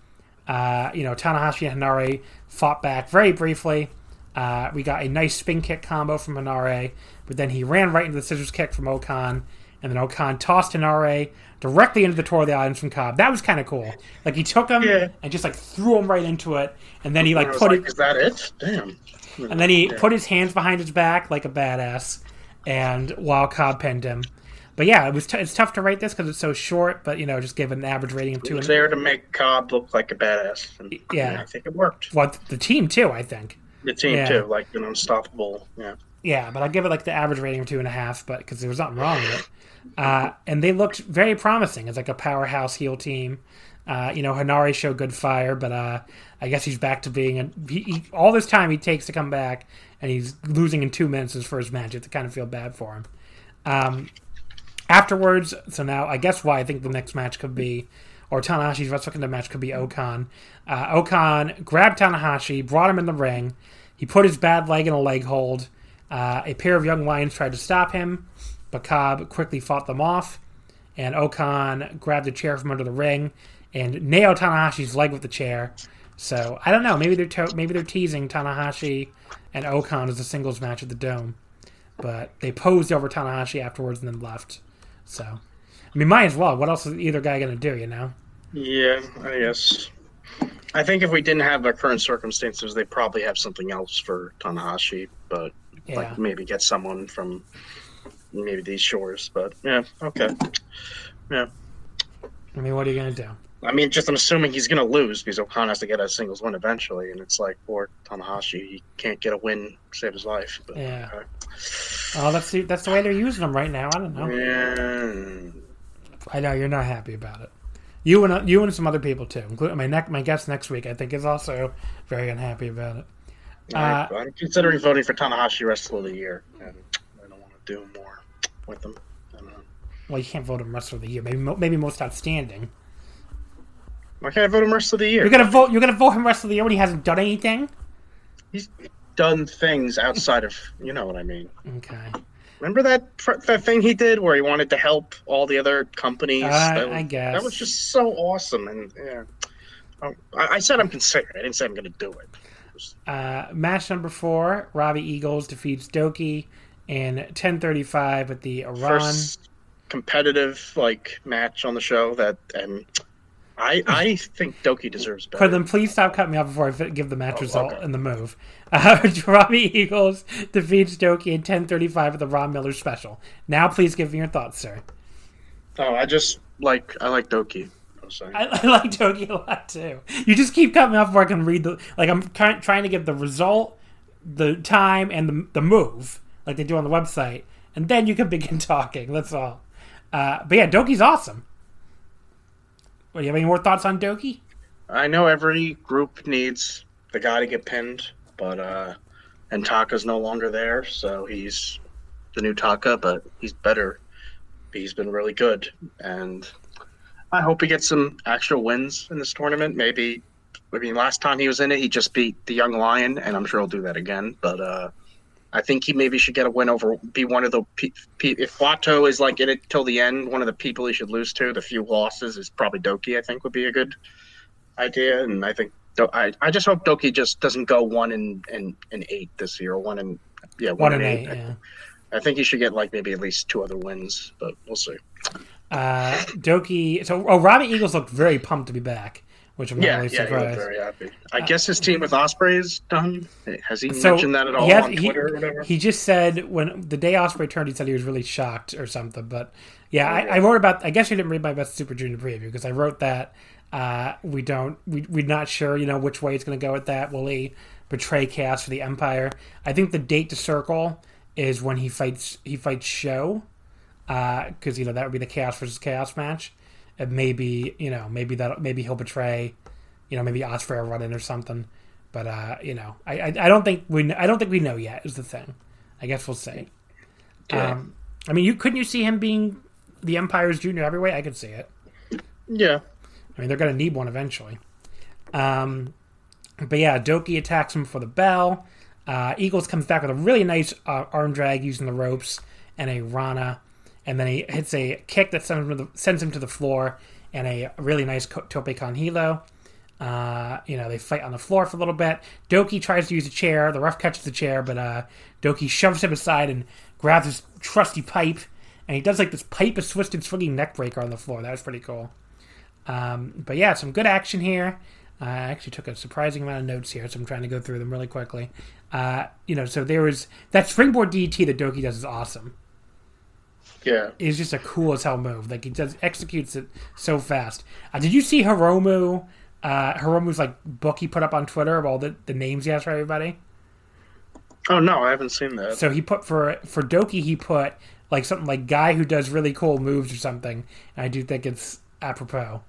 Uh, you know, Tanahashi and Henare fought back very briefly. Uh, we got a nice spin kick combo from Henare, but then he ran right into the scissors kick from O-Khan, and then O-Khan tossed Henare directly into the tour of the audience from Cobb. That was kind of cool. Like he took him Yeah. and just like threw him right into it, and then he like put like, it, is that it? Damn. and then he Yeah. put his hands behind his back like a badass, and while Cobb pinned him. But yeah, it was t- it's tough to rate this because it's so short. But you know, just give it an average rating of two. was And, there to make Cobb look like a badass. And, Yeah. I think it worked. well, the team too, I think. The team Yeah. too, like an unstoppable. Yeah. Yeah, but I'll give it like the average rating of two and a half, but because there was nothing wrong with it. Uh, and they looked very promising as like a powerhouse heel team. Uh, you know, Henare showed good fire, but uh, I guess he's back to being a. He, he, all this time he takes to come back, and he's losing in two minutes his first match. You have to kind of feel bad for him. Um, afterwards, so now I guess why I think the next match could be, or Tanahashi's Wrestle Kingdom match could be O-Khan. Uh, O-Khan grabbed Tanahashi, brought him in the ring. He put his bad leg in a leg hold. Uh, a pair of young lions tried to stop him, but Cobb quickly fought them off. And O-Khan grabbed a chair from under the ring and nailed Tanahashi's leg with the chair. So I don't know. Maybe they're to- maybe they're teasing Tanahashi and O-Khan as a singles match at the Dome, but they posed over Tanahashi afterwards and then left. So I mean, might as well. What else is either guy gonna do? You know? Yeah, I guess. I think if we didn't have the current circumstances, they probably have something else for Tanahashi, but Yeah. like maybe get someone from maybe these shores. But yeah, okay. Yeah. I mean, what are you gonna do? I mean, just I'm assuming he's gonna lose because O-Khan has to get a singles win eventually, and it's like poor Tanahashi, he can't get a win, save his life. But, Yeah. okay. Oh, that's the that's the way they're using him right now. I don't know. Yeah. I know you're not happy about it. You and you and some other people too, including my neck my guest next week. I think is also very unhappy about it. Uh, I'm considering voting for Tanahashi Wrestler of the Year, and I don't want to do more with him. I don't know. Well, you can't vote him Wrestler of the Year. Maybe maybe most outstanding. Why can't I vote him Wrestler of the Year? You're gonna vote. You're gonna vote him Wrestler of the Year when he hasn't done anything. He's done things outside of, you know what I mean. Okay. Remember that that thing he did where he wanted to help all the other companies? Uh, that was, I guess. that was just so awesome, and yeah. Oh, I, I said I'm considering. I didn't say I'm going to do it. Uh, match number four: Robbie Eagles defeats Douki in 10:35 with the Iran. First competitive like match on the show that, and I, I think Douki deserves better. But then please stop cutting me off before I give the match oh, result okay. and the move. (laughs) Uh, Robbie Eagles defeats Douki in 1035 with the Ron Miller special. Now please give me your thoughts, sir. Oh, I just like I like Douki. I, I, like Douki a lot too. You just keep cutting me off before I can read the like. I'm trying to get the result, the time, and the the move like they do on the website, and then you can begin (laughs) talking. That's all. Uh, but yeah, Douki's awesome. What, do you have any more thoughts on Douki? I know every group needs the guy to get pinned, but uh, and Taka's no longer there, so he's the new Taka, but he's better. He's been really good, and I hope he gets some actual wins in this tournament. Maybe, I mean, last time he was in it, he just beat the Young Lion, and I'm sure he'll do that again. But uh, I think he maybe should get a win over, be one of the, if Wato is like in it till the end, one of the people he should lose to, the few losses is probably Douki, I think would be a good idea. And I think, I, I just hope Douki just doesn't go one in, in, in eight this year, or one in, yeah, one, one in eight. eight yeah. I, I think he should get like maybe at least two other wins, but we'll see. Uh, Douki, so, oh, Robbie Eagles looked very pumped to be back which I'm yeah, really yeah, surprised. very happy. I uh, guess his team with Ospreay is done. Has he so mentioned that at all has, on Twitter he, or whatever? He just said when the day Ospreay turned, he said he was really shocked or something. But yeah, oh, I, I, wrote about. I guess you didn't read my best Super Junior preview because I wrote that uh, we don't we we're not sure you know which way it's going to go with that. Will he betray chaos for the Empire? I think the date to circle is when he fights he fights Sho because uh, you know that would be the chaos versus chaos match. And maybe you know maybe that maybe he'll betray you know, maybe Ospreay will run in or something. But uh, you know, I, I, I don't think we I don't think we know yet is the thing. I guess we'll see. Yeah. Um, I mean, you couldn't you see him being the Empire's junior heavyweight? I could see it. Yeah. I mean, they're to need one eventually. Um, but yeah, Douki attacks him for the bell. Uh, Eagles comes back with a really nice uh, arm drag using the ropes and a Rana, and then he hits a kick that sends him to the, sends him to the floor and a really nice tope con hilo. Uh, you know, they fight on the floor for a little bit. Douki tries to use a chair. The ref catches the chair, but uh, Douki shoves him aside and grabs his trusty pipe. And he does like this pipe of twisted swinging neck breaker on the floor. That was pretty cool. Um, but yeah, some good action here. Uh, I actually took a surprising amount of notes here, so I'm trying to go through them really quickly. Uh, you know, so there was that springboard DT that Douki does is awesome. Yeah, it's just a cool as hell move. Like he does executes it so fast. Uh, did you see Hiromu uh, Hiromu's like book he put up on Twitter of all the, the names he has for everybody. Oh no, I haven't seen that. So he put for for Douki he put like something like guy who does really cool moves or something. And I do think it's apropos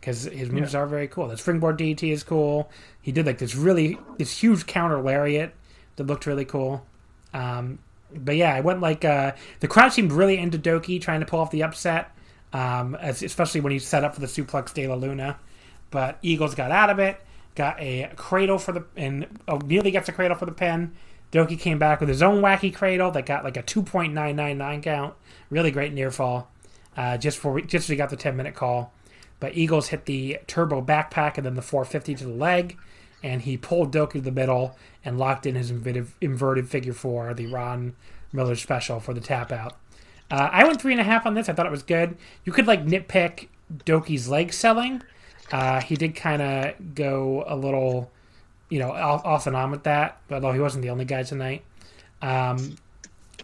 because his moves yeah. are very cool. The springboard DT is cool. He did like this really this huge counter lariat that looked really cool. Um, but yeah, I went like uh, the crowd seemed really into Douki trying to pull off the upset, um, as, especially when he set up for the suplex de la Luna. But Eagles got out of it, got a cradle for the, and nearly gets a cradle for the pin. Douki came back with his own wacky cradle that got like a 2.999 count. Really great near fall. Uh, just for just as we got the 10 minute call. But Eagles hit the turbo backpack and then the 450 to the leg, and he pulled Douki to the middle and locked in his inverted, inverted figure four, the Ron Miller special for the tap out. Uh, I went three and a half on this. I thought it was good. You could like nitpick Douki's leg selling, uh, he did kind of go a little, you know, off, off, and on with that, although he wasn't the only guy tonight. Um,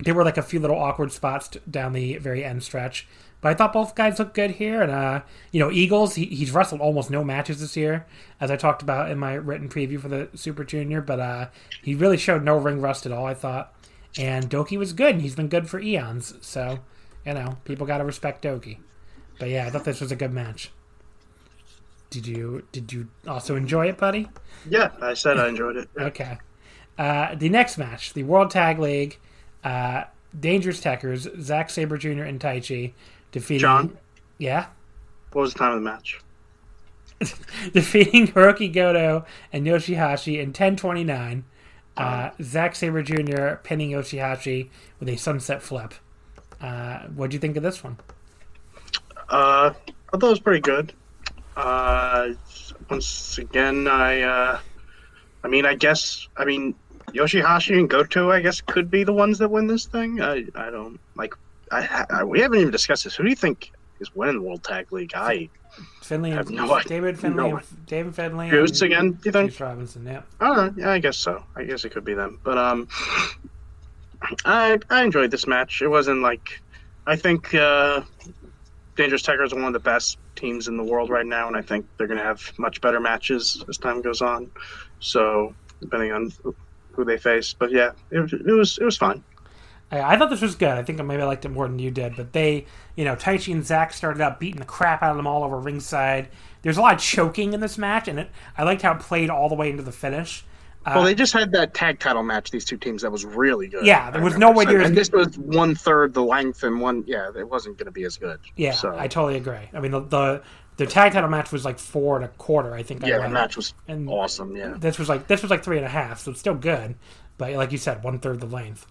there were like a few little awkward spots down the very end stretch, but I thought both guys looked good here. And uh, you know, Eagles, he, he's wrestled almost no matches this year, as I talked about in my written preview for the Super Junior. But uh, he really showed no ring rust at all. I thought, and Douki was good, and he's been good for eons. So, you know, people got to respect Douki. But yeah, I thought this was a good match. Did you did you also enjoy it, buddy? Yeah, I said I enjoyed it. (laughs) okay. Uh, the next match, the World Tag League, uh, Dangerous Tekkers, Zack Sabre Jr. and Taichi defeating. John. Yeah. What was the time of the match? (laughs) defeating Hiroki Goto and Yoshihashi in 10:29. Uh, Zack Sabre Jr. pinning Yoshihashi with a sunset flip. Uh, what do you think of this one? Uh, I thought it was pretty good. Uh, once again, I, uh, I mean, I guess, I mean, Yoshihashi and Goto, I guess, could be the ones that win this thing. I, I don't like. I, I we haven't even discussed this. Who do you think is winning the World Tag League? I, Finlay I and have no idea. David Finlay, No and, David Finlay, Goose and again, do you think? Juice Robinson. Yeah. Know. Yeah, I guess so. I guess it could be them. But um, I I enjoyed this match. It wasn't like I think uh, Dangerous Tekkers are one of the best teams in the world right now, and I think they're going to have much better matches as time goes on. So depending on who they face, but yeah, it, was- it was it was fine. I, I thought this was good. I think maybe I liked it more than you did. But they, you know, Taichi and Zack started out beating the crap out of them all over ringside. There's a lot of choking in this match, and it, I liked how it played all the way into the finish. well, uh, they just had that tag title match. These two teams that was really good. Yeah, there was no way there was- And this was one third the length and one. Yeah, it wasn't going to be as good. Yeah, So I totally agree. I mean, the, the the tag title match was like four and a quarter. I think. I yeah, the match was And- awesome. Yeah. This was like this was like three and a half, so it's still good. But like you said, one third the length.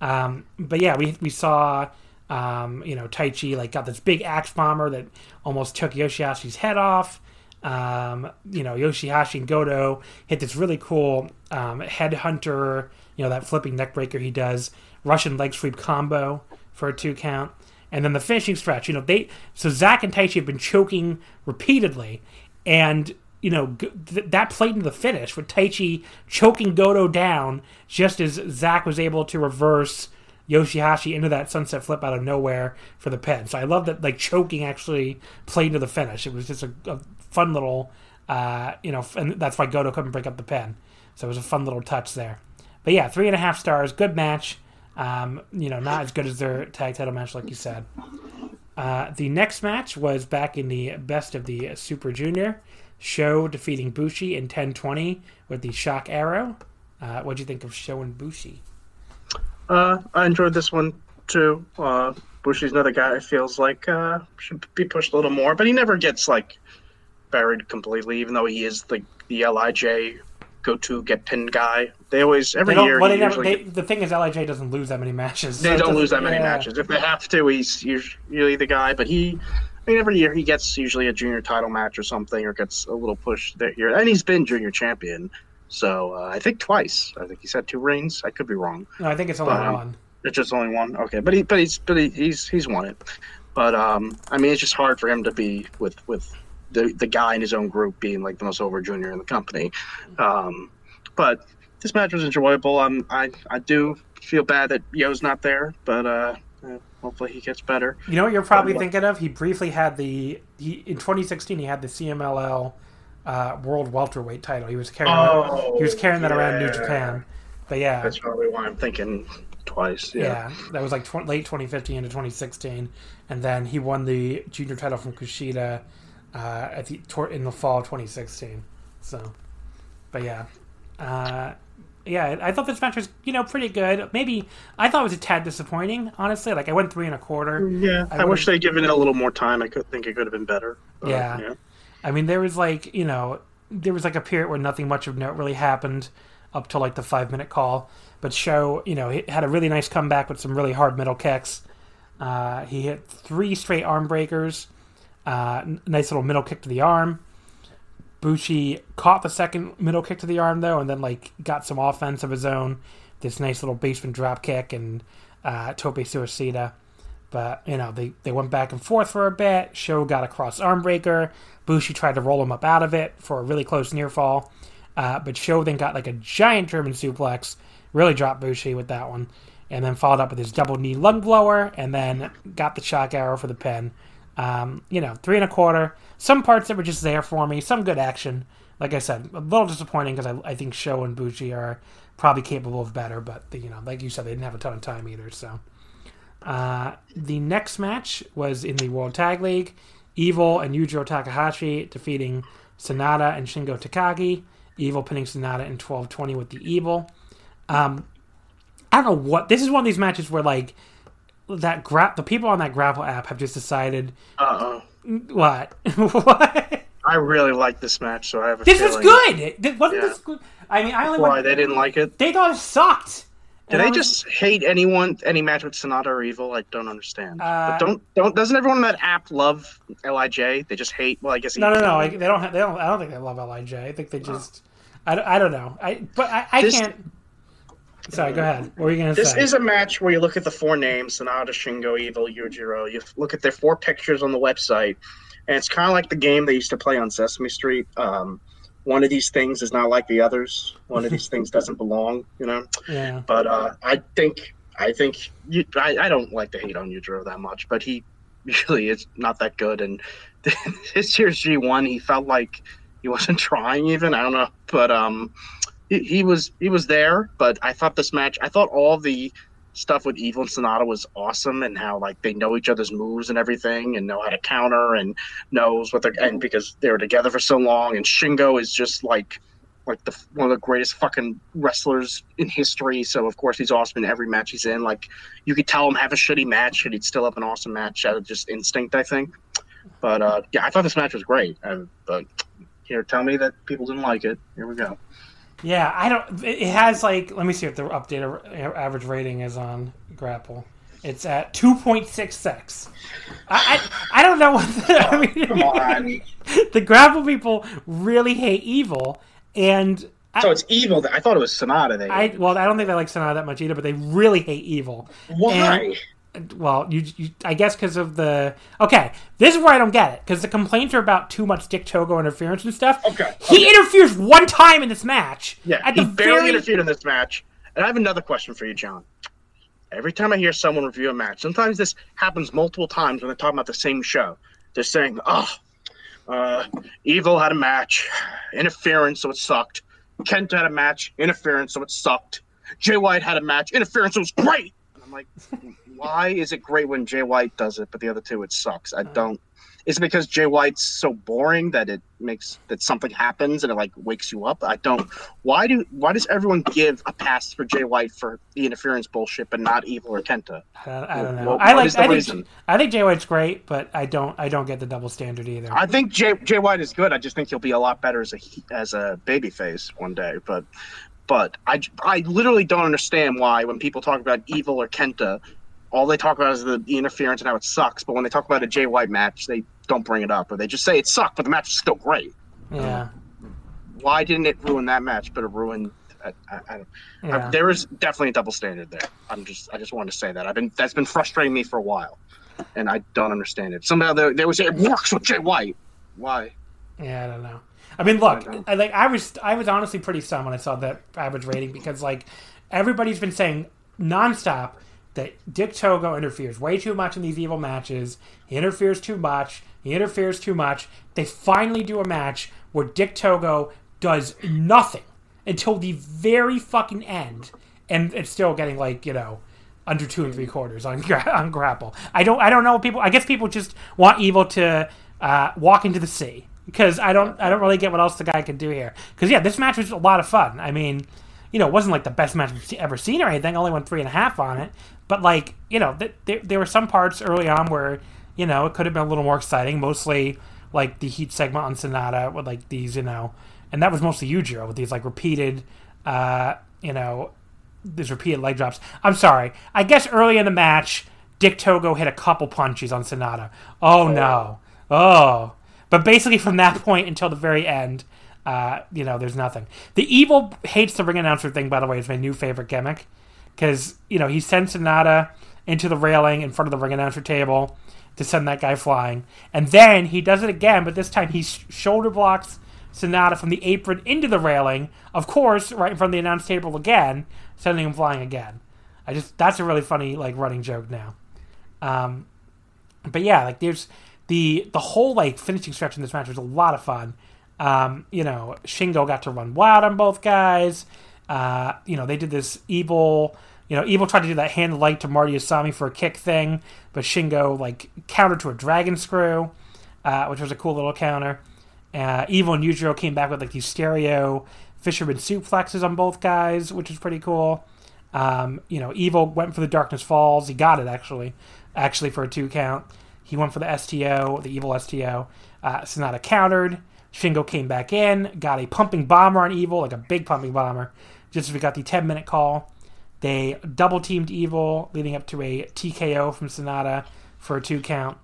Um, but yeah, we we saw um, you know Taichi like got this big axe bomber that almost took Yoshihashi's head off. Um, you know Yoshihashi and Goto hit this really cool um, headhunter. You know that flipping neck breaker he does Russian leg sweep combo for a two count. And then the finishing stretch, you know, they so Zack and Taichi have been choking repeatedly, and you know th- that played into the finish with Taichi choking Goto down just as Zack was able to reverse Yoshihashi into that sunset flip out of nowhere for the pin. So I love that like choking actually played into the finish. It was just a, a fun little, uh, you know, f- and that's why Goto couldn't break up the pin. So it was a fun little touch there. But yeah, three and a half stars, good match. Um, you know, not as good as their tag title match, like you said. Uh, the next match was back in the best of the Super Junior. Sho defeating Bushi in 1020 with the shock arrow. Uh, what'd you think of Sho and Bushi? Uh, I enjoyed this one too. Uh, Bushi's another guy feels like uh, should be pushed a little more, but he never gets like buried completely. Even though he is like the Lij go-to get pinned guy, they always every They year well, they never, they, the thing is, Lij doesn't lose that many matches. they (laughs) it don't lose that many yeah. matches. If they have to, he's usually the guy. But he, I mean, every year he gets usually a junior title match or something, or gets a little push there here, and he's been junior champion. So uh, I think twice. I think he's had two reigns. I could be wrong. No, I think it's only Um, one. It's just only one. Okay, but he, but he's, but he, he's, he's won it. But um, I mean, it's just hard for him to be with with the the guy in his own group being like the most over junior in the company. Um, but this match was enjoyable. Um, I I do feel bad that Yoh's not there, but uh, hopefully he gets better. You know what you're probably What? thinking of? He briefly had the he in 2016 he had the CMLL uh, World Welterweight title. He was carrying Oh, that, he was carrying that around New. Japan. But yeah, That's probably why I'm thinking twice. Yeah. yeah, that was like tw- late 2015 into 2016, and then he won the junior title from Kushida uh, at the in the fall of 2016. So, but yeah, uh, yeah, I thought this match was you know pretty good. Maybe I thought it was a tad disappointing, honestly. Like I went three and a quarter. Yeah, I I, wish they'd given it a little more time. I could think it could have been better. But, Yeah. I mean, there was like you know, there was like a period where nothing much of note really happened up to like the five minute call. But Sho, you know, he had a really nice comeback with some really hard middle kicks. Uh, he hit three straight arm breakers. Uh, nice little middle kick to the arm. Bushi caught the second middle kick to the arm though, and then like got some offense of his own. This nice little basement drop kick and uh, tope suicida. But you know they, they went back and forth for a bit. Sho got a cross arm breaker. Bushi tried to roll him up out of it for a really close near fall. Uh, but Sho then got like a giant German suplex, really dropped Bushi with that one, and then followed up with his double knee lung blower, and then got the shock arrow for the pin. Um, you know, three and a quarter. Some parts that were just there for me. Some good action. Like I said, a little disappointing because I, I think Sho and Bushi are probably capable of better, but you know, like you said, they didn't have a ton of time either. So. Uh, the next match was in the World Tag League. Evil and Yujiro Takahashi defeating Sanada and Shingo Takagi. Evil pinning Sanada in 12-20 with the Evil. Um, I don't know what... This is one of these matches where, like, that gra- the people on that Grapple app have just decided... Uh oh. What? (laughs) what? I really like this match, so I have a This was feeling good! Th- Wasn't Yeah. this good? I mean, I only Why went... they didn't like it? They thought it sucked! Do they was- just hate anyone, any match with Sanada or Evil? I don't understand. Uh, but don't don't doesn't everyone on that app love Lij? They just hate. Well, I guess No, no, Evil. no. I, they don't. Have, they don't. I don't think they love Lij. I think they just. I, don't- I don't know. I but I, I This- can't. Sorry. Go ahead. What were you gonna say? This is a match where you look at the four names: Sanada, Shingo, Evil, Yujiro. You look at their four pictures on the website, and it's kind of like the game they used to play on Sesame Street. Um, one of these things is not like the others. One of these (laughs) things doesn't belong, you know. Yeah. But uh, I think I think you, I, I don't like to hate on Yujiro that much, but he (laughs) really is not that good. And (laughs) this year's G one, he felt like he wasn't trying even. I don't know, but um, he, was he was there. But I thought this match, I thought all the stuff with Evil and Sanada was awesome, and how like they know each other's moves and everything, and know how to counter, and knows what they're and because they were together for so long, and Shingo is just like like the one of the greatest fucking wrestlers in history. So of course he's awesome in every match he's in. Like you could tell him have a shitty match and he'd still have an awesome match out of just instinct, I think. But uh, yeah, I thought this match was great. Uh, but here, tell me that people didn't like it. Here we go. Yeah, I don't. It has like. Let me see what the updated average rating is on Grapple. It's at two point six six. I, I I don't know what. The, I oh, mean, Come on. (laughs) the Grapple people really hate evil, and So it's evil. I thought it was Sanada. They I well, I don't think they like Sanada that much either, but they really hate evil. why? And- well, you, you I guess because of the okay. This is where I don't get it because the complaints are about too much Dick Togo interference and stuff. Okay, he okay. interferes one time in this match. yeah, at he the barely very interfered in this match. And I have another question for you, John. Every time I hear someone review a match, sometimes this happens multiple times when they're talking about the same show. They're saying, "Oh, uh, Evil had a match, interference, so it sucked. Kent had a match, interference, so it sucked. Jay White had a match, interference, so it was great." And I'm like, why is it great when Jay White does it, but the other two it sucks? I uh. don't. Is it because Jay White's so boring that it makes that something happens and it like wakes you up? I don't. Why do why does everyone give a pass for Jay White for the interference bullshit, but not Evil or Kenta? I don't, I don't know. What- I like. is the I think. reason? I think Jay White's great, but I don't. I don't get the double standard either. I think Jay Jay White is good. I just think he'll be a lot better as a as a babyface one day. But but I I literally don't understand why when people talk about Evil or Kenta, all they talk about is the, the interference and how it sucks. But when they talk about a Jay White match, they don't bring it up, or they just say it sucked, but the match is still great. yeah. Why didn't it ruin that match, but it ruined? I, I, I. Yeah. There is definitely a double standard there. I'm just I just wanted to say that. I've been that's been frustrating me for a while, and I don't understand it. Somehow there, there was it works with Jay White. Why? Yeah, I don't know. I mean, look, I I, like I was, I was honestly pretty stunned when I saw that average rating because like everybody's been saying nonstop that Dick Togo interferes way too much in these evil matches. He interferes too much. He interferes too much. They finally do a match where Dick Togo does nothing until the very fucking end, and it's still getting like you know under two and three quarters on on grapple. I don't I don't know people. I guess people just want evil to uh, walk into the sea because I don't I don't really get what else the guy can do here. Because yeah, this match was a lot of fun. I mean, you know, it wasn't like the best match we've ever seen or anything. I Only went three and a half on it, but like you know, th- there there were some parts early on where you know it could have been a little more exciting. Mostly like the heat segment on Sanada with like these you know, and that was mostly Yujiro with these like repeated uh, you know these repeated leg drops. I'm sorry. I guess early in the match, Dick Togo hit a couple punches on Sanada. Oh no. Oh. But basically from that (laughs) point until the very end, uh, you know, there's nothing. The evil hates the ring announcer thing, by the way, is my new favorite gimmick. Because, you know, he sends Sanada into the railing in front of the ring announcer table to send that guy flying. And then he does it again, but this time he sh- shoulder blocks Sanada from the apron into the railing, of course, right in front of the announce table again, sending him flying again. I just that's a really funny like running joke now. Um, but yeah, like there's the the whole like finishing stretch in this match was a lot of fun. Um, you know, Shingo got to run wild on both guys. Uh, you know, they did this evil. You know, Evil tried to do that hand light to Marty Asami for a kick thing, but Shingo like countered to a dragon screw, uh, which was a cool little counter. Uh, Evil and Yujiro came back with like these stereo fisherman suplexes on both guys, which is pretty cool. Um, you know, Evil went for the Darkness Falls. He got it actually, actually for a two count. He went for the STO, the Evil STO. Uh, Sanada countered. Shingo came back in, got a pumping bomber on Evil, like a big pumping bomber. Just as we got the 10 minute call, they double teamed Evil, leading up to a TKO from Sanada for a two count.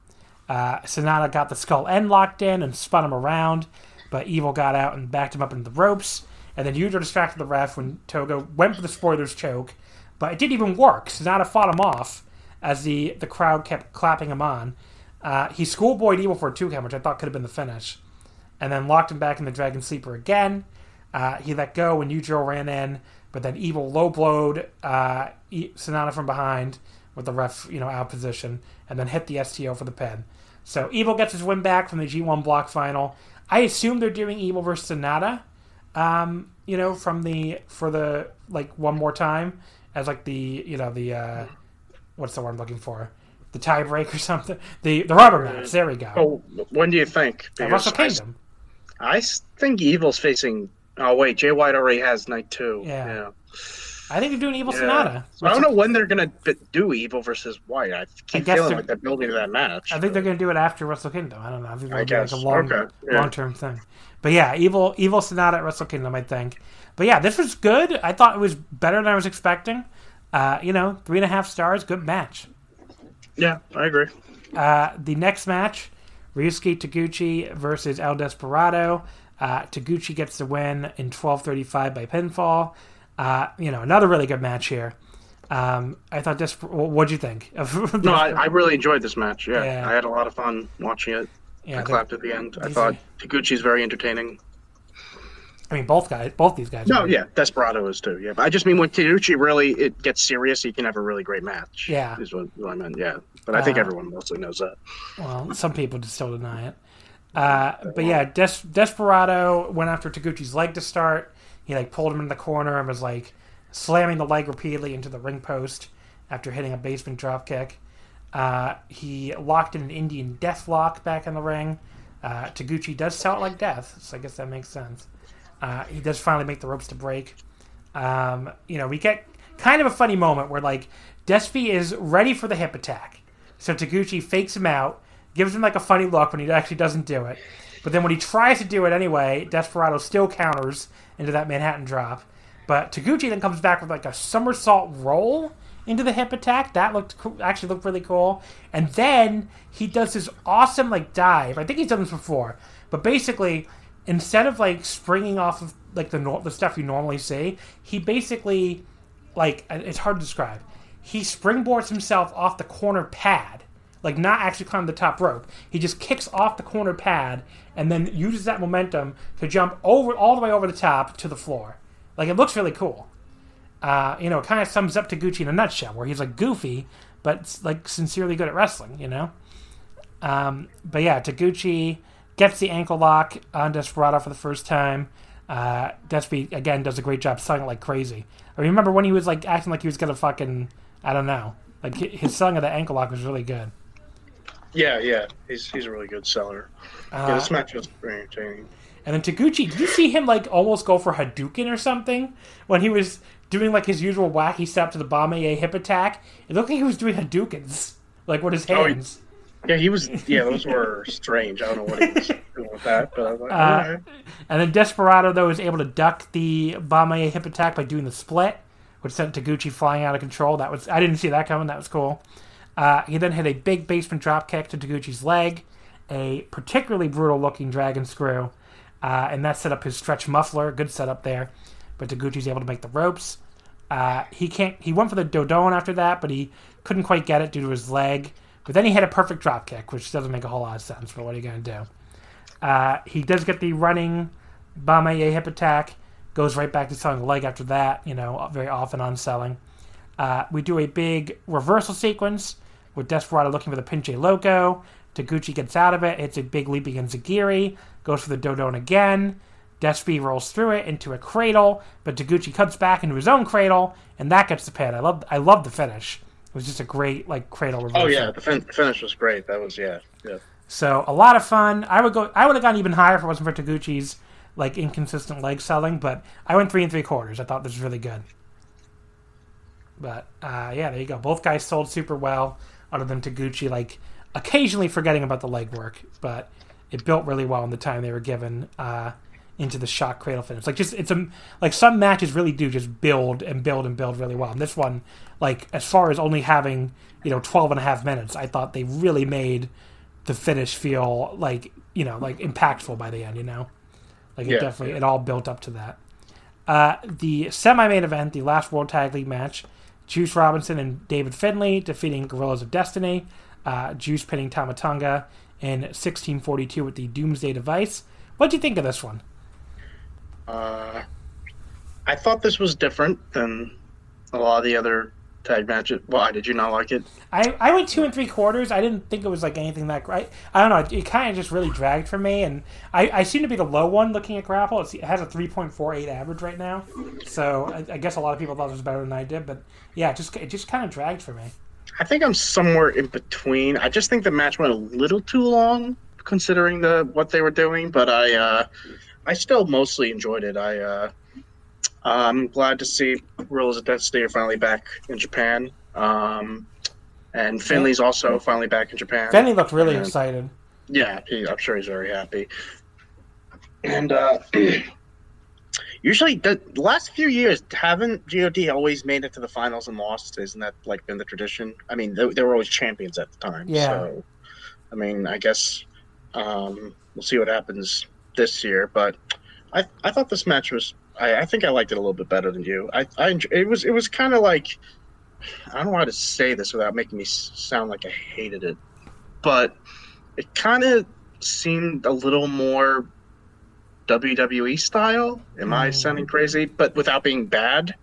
Uh, Sanada got the skull end locked in and spun him around, but Evil got out and backed him up into the ropes. And then Yujiro distracted the ref when Togo went for the spoilers choke, but it didn't even work. Sanada fought him off as the, the crowd kept clapping him on. Uh, he schoolboyed Evil for a two count, which I thought could have been the finish, and then locked him back in the Dragon Sleeper again. Uh, he let go when Yujiro ran in, but then Evil low blowed uh, Sanada from behind with the ref, you know, out position, and then hit the STO for the pin. So Evil gets his win back from the G1 block final. I assume they're doing Evil versus Sanada, um, you know, from the for the like one more time as like the you know the uh, what's the word I'm looking for? The tiebreak or something. The the rubber match. There we go. Oh, when do you think? At Wrestle Kingdom. I, think Evil's facing. Oh wait, Jay White already has night two. Yeah. yeah. I think they're doing Evil yeah. Sanada. So I don't know when they're gonna do Evil versus White. I keep I feeling like they're building to that match. I think they're gonna do it after Wrestle Kingdom. I don't know. I think they're like a long, okay. yeah. long term thing. But yeah, Evil Evil Sanada at Wrestle Kingdom, I think. But yeah, this was good. I thought it was better than I was expecting. Uh, you know, three and a half stars, good match. Yeah, I agree. Uh, the next match, Ryusuke Taguchi versus El Desperado. Uh, Taguchi gets the win in 12:35 by pinfall. Uh, you know, another really good match here. Um, I thought this. What'd you think? (laughs) no, I, I, really enjoyed this match. Yeah, yeah, I had a lot of fun watching it. Yeah, I clapped at the end. I thought Taguchi's very entertaining. I mean, both guys, both these guys. No, yeah, Desperado is too. Yeah, but I just mean when Taguchi really it gets serious, he can have a really great match. Yeah, is what, what I meant. Yeah, but I think uh, everyone mostly knows that. Well, some people just still deny it. Uh, but yeah, Des- Desperado went after Taguchi's leg to start. He like pulled him in the corner and was like slamming the leg repeatedly into the ring post after hitting a basement drop kick. Uh, he locked in an Indian death lock back in the ring. Uh, Taguchi does sell it like death, so I guess that makes sense. Uh, he does finally make the ropes to break. Um, you know, we get kind of a funny moment where like Despy is ready for the hip attack. So Taguchi fakes him out, gives him like a funny look when he actually doesn't do it. But then when he tries to do it anyway, Desperado still counters into that Manhattan drop. But Taguchi then comes back with like a somersault roll into the hip attack. That looked actually looked really cool. And then he does this awesome like dive. I think he's done this before, but basically instead of like springing off of like the the stuff you normally see, he basically like it's hard to describe. He springboards himself off the corner pad, like not actually climb the top rope. He just kicks off the corner pad and then uses that momentum to jump over all the way over the top to the floor. Like it looks really cool. Uh, you know, it kind of sums up Taguchi in a nutshell, where he's like goofy, but like sincerely good at wrestling. You know. Um, but yeah, Taguchi gets the ankle lock on Desperado for the first time. Uh, Despy again does a great job selling it like crazy. I remember when he was like acting like he was gonna fucking I don't know, like his selling of the ankle lock was really good. Yeah, yeah, he's he's a really good seller. Uh, yeah, this match was very entertaining. And then Taguchi, did you see him like almost go for Hadouken or something when he was doing like his usual wacky step to the Bomaye hip attack? It looked like he was doing Hadoukens, like with his hands. Oh, yeah, he was. Yeah, those were strange. I don't know what he was (laughs) doing with that, but I was like, uh, And then Desperado though was able to duck the Bomaye hip attack by doing the split, which sent Taguchi flying out of control. That was I didn't see that coming. That was cool. Uh, he then hit a big basement drop kick to Taguchi's leg, a particularly brutal looking dragon screw, uh, and that set up his stretch muffler. Good setup there. But Taguchi's able to make the ropes. Uh, he can't. He went for the Dodon after that, but he couldn't quite get it due to his leg. But then he had a perfect drop kick, which doesn't make a whole lot of sense. But what are you going to do? Uh, he does get the running Bomaye hip attack. Goes right back to selling the leg after that. You know, very often on selling. Uh, we do a big reversal sequence with Desperado looking for the Pinche Loco. Taguchi gets out of it, hits a big leap against Zagiri, goes for the Dodon again. Despy rolls through it into a cradle, but Taguchi cuts back into his own cradle, and that gets the pin. I love I love the finish. It was just a great like cradle reversal. Oh yeah, the fin- finish was great. That was yeah, yeah. So a lot of fun. I would go. I would have gone even higher if it wasn't for Taguchi's like inconsistent leg selling, but I went three and three quarters. I thought this was really good. But uh, yeah, there you go. Both guys sold super well other than Taguchi like occasionally forgetting about the leg work, but it built really well in the time they were given uh, into the shock cradle finish. Like just it's a like some matches really do just build and build and build really well. And this one, like as far as only having you know 12 and a half minutes, I thought they really made the finish feel like you know like impactful by the end. You know, like it yeah, definitely yeah. it all built up to that. Uh, the semi-main event, the last World Tag League match, Juice Robinson and David Finlay defeating Guerrillas of Destiny. uh, Juice pinning Tama Tonga in 1642 with the Doomsday device. What do you think of this one? Uh, I thought this was different than a lot of the other tag matches. Why did you not like it? I, I went two and three quarters. I didn't think it was like anything that great. I don't know. It, it kind of just really dragged for me, and I, I seem to be the low one looking at Grapple. It's, it has a three point four eight average right now, so I, I, guess a lot of people thought it was better than I did. But yeah, it just it just kind of dragged for me. I think I'm somewhere in between. I just think the match went a little too long considering the what they were doing, but I uh, I still mostly enjoyed it. I uh, I'm glad to see Guerrillas of Destiny are finally back in Japan. Um, and Finlay's also finally back in Japan. Finlay looked really and, excited. Yeah, he, I'm sure he's very happy. And uh, (clears throat) usually, the last few years, haven't God always made it to the finals and lost? Isn't that like been the tradition? I mean, they, they were always champions at the time. Yeah. So, I mean, I guess um, we'll see what happens this year. But I I thought this match was I, I think I liked it a little bit better than you. I, I it was it was kind of like I don't know how to say this without making me sound like I hated it, but it kind of seemed a little more WWE style. Am mm. I sounding crazy? But without being bad.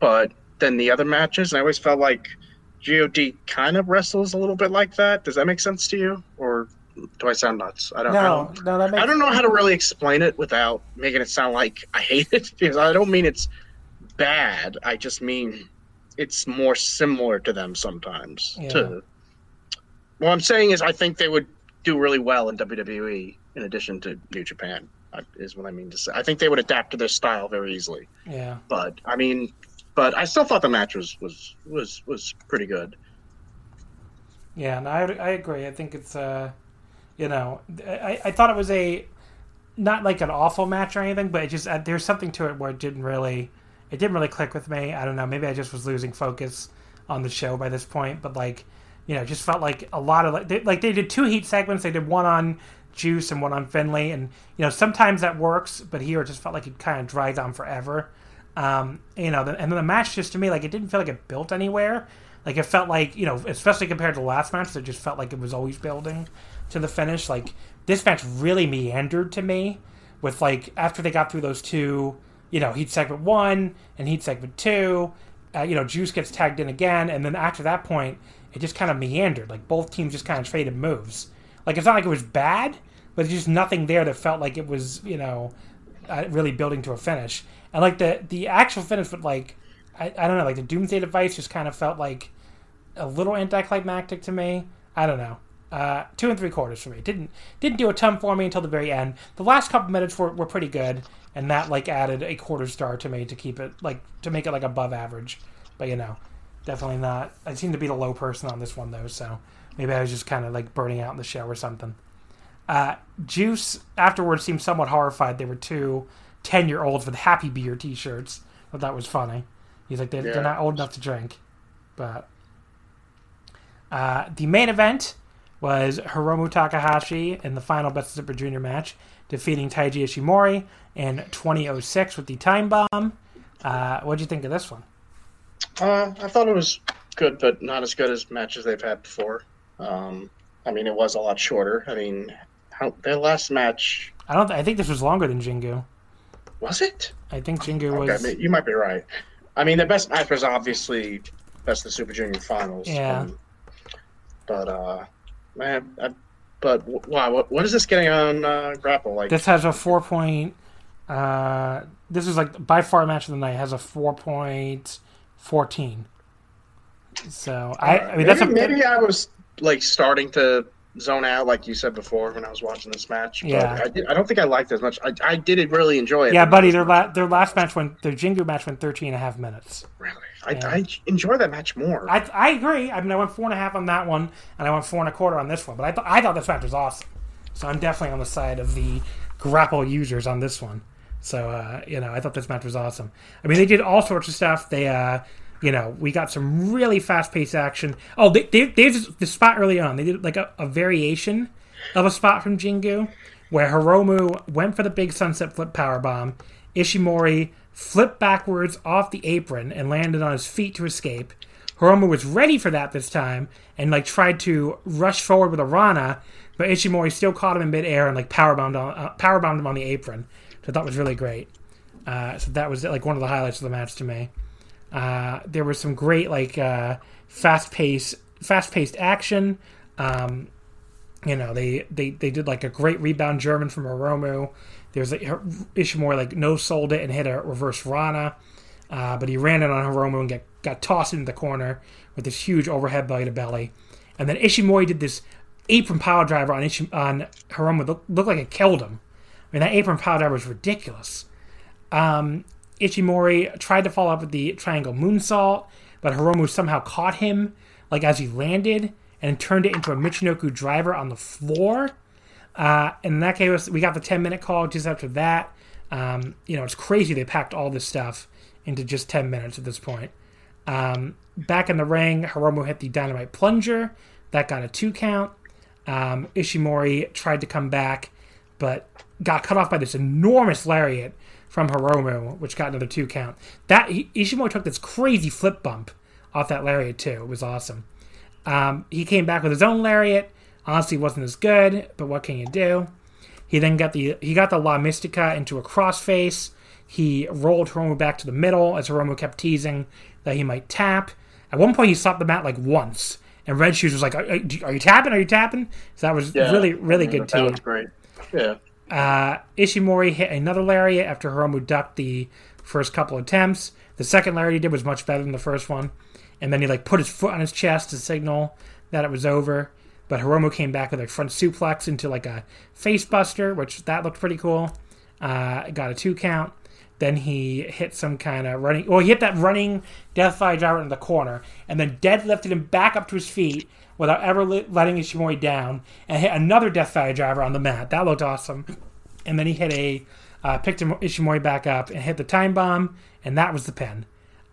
But then the other matches, and I always felt like God kind of wrestles a little bit like that. Does that make sense to you? Or do I sound nuts? I don't. No, I don't, no, that makes I don't know how to really explain it without making it sound like I hate it (laughs) because I don't mean it's bad. I just mean it's more similar to them sometimes. Yeah. To what I'm saying is, I think they would do really well in WWE in addition to New Japan. Is what I mean to say. I think they would adapt to their style very easily. Yeah. But I mean, but I still thought the match was was was was pretty good. Yeah, and I I agree. I think it's uh you know, I, I thought it was a not like an awful match or anything, but it just uh, there's something to it where it didn't really it didn't really click with me. I don't know. Maybe I just was losing focus on the show by this point, but like you know, just felt like a lot of like they, like they did two heat segments. They did one on Juice and one on Finlay, and you know sometimes that works, but here it just felt like it kind of dragged on forever. Um, you know, and then the match just to me like it didn't feel like it built anywhere. Like it felt like you know, especially compared to the last match, it just felt like it was always building to the finish. Like this match really meandered to me with like after they got through those two, you know, heat segment one and heat segment two, uh, you know, Juice gets tagged in again, and then after that point, it just kind of meandered. Like both teams just kind of traded moves. Like it's not like it was bad, but there's just nothing there that felt like it was, you know, uh, really building to a finish. And like the the actual finish, but like I, I don't know, like the Doomsday device just kind of felt like a little anticlimactic to me. I don't know. Uh, two and three quarters for me. Didn't didn't do a ton for me until the very end. The last couple minutes were, were pretty good, and that like added a quarter star to me to keep it like to make it like above average. But you know, definitely not. I seem to be the low person on this one though, so maybe I was just kind of like burning out in the show or something. Uh, Juice afterwards seemed somewhat horrified. They were two 10 year olds with Happy Beer t shirts. But that was funny. He's like, they're, yeah. they're not old enough to drink. But uh, the main event was Hiromu Takahashi in the final Best Super Junior match, defeating Taiji Ishimori in 2006 with the time bomb. Uh, what do you think of this one? Uh, I thought it was good, but not as good as matches they've had before. Um, I mean, it was a lot shorter. I mean, how, their last match. I don't. Th- I think this was longer than Jingu. Was it? I think Jingu was. Okay, you might be right. I mean, the best match was obviously best of the Super Junior finals. Yeah. Um, but uh, man. I, but wow, what, what is this getting on uh, Grapple? Like this has a four point. Uh, this is like by far match of the night has a four point fourteen. So I, I mean maybe, that's a, maybe I was like starting to zone out, like you said before when I was watching this match. Yeah, I, did, I don't think I liked it as much. I, I did really enjoy it. Yeah, buddy, their la- their last match went their Jingu match went 13 and a half minutes. Really, I. I enjoy that match more. I, I agree. I mean, I went four and a half on that one, and I went four and a quarter on this one. But I thought I thought this match was awesome. So I'm definitely on the side of the grapple users on this one. So uh, you know, I thought this match was awesome. I mean, they did all sorts of stuff. They uh, you know, we got some really fast paced action. Oh, they, they, there's the spot early on. They did like a, a variation of a spot from Jingu where Hiromu went for the big sunset flip power bomb. Ishimori flipped backwards off the apron and landed on his feet to escape. Hiromu was ready for that this time and like tried to rush forward with a Rana, but Ishimori still caught him in midair and like powerbound on uh, powerbombed him on the apron, So thought was really great. Uh, so that was like one of the highlights of the match to me. Uh, there was some great like uh, fast pace fast paced action. Um, you know they, they they did like a great rebound German from Hiromu. There's like Ishimori like no sold it and hit a reverse Rana. Uh, but he ran it on Hiromu and get, got tossed into the corner with this huge overhead belly to belly. And then Ishimori did this apron power driver on Ishi, on Hiromu. Looked, looked like it killed him. I mean, that apron power driver was ridiculous. Um, Ishimori tried to follow up with the triangle moonsault, but Hiromu somehow caught him, like as he landed, and turned it into a Michinoku driver on the floor. Uh, and that gave us, we got the 10 minute call just after that. Um, you know, it's crazy they packed all this stuff into just 10 minutes at this point. Um, back in the ring, Hiromu hit the dynamite plunger. That got a two count. Um, Ishimori tried to come back, but got cut off by this enormous lariat from Hiromu, which got another two count. That Ishimori took this crazy flip bump off that lariat too. It was awesome. Um, he came back with his own lariat. Honestly, wasn't as good, but what can you do? He then got the he got the La Mistica into a crossface. He rolled Hiromu back to the middle as Hiromu kept teasing that he might tap. At one point, he stopped the mat like once, and Red Shoes was like, "Are, are you tapping? Are you tapping?" So that was yeah, really, really good too. That was great. Yeah. Uh, Ishimori hit another lariat after Hiromu ducked the first couple attempts. The second lariat he did was much better than the first one, and then he like put his foot on his chest to signal that it was over. But Hiromu came back with a front suplex into like a face buster, which that looked pretty cool. Uh, got a two count. Then he hit some kind of running. Well, he hit that running death Deathfire driver in the corner, and then deadlifted him back up to his feet without ever letting Ishimori down, and hit another death Deathfire driver on the mat. That looked awesome. And then he hit a uh, picked Ishimori back up and hit the time bomb, and that was the pin.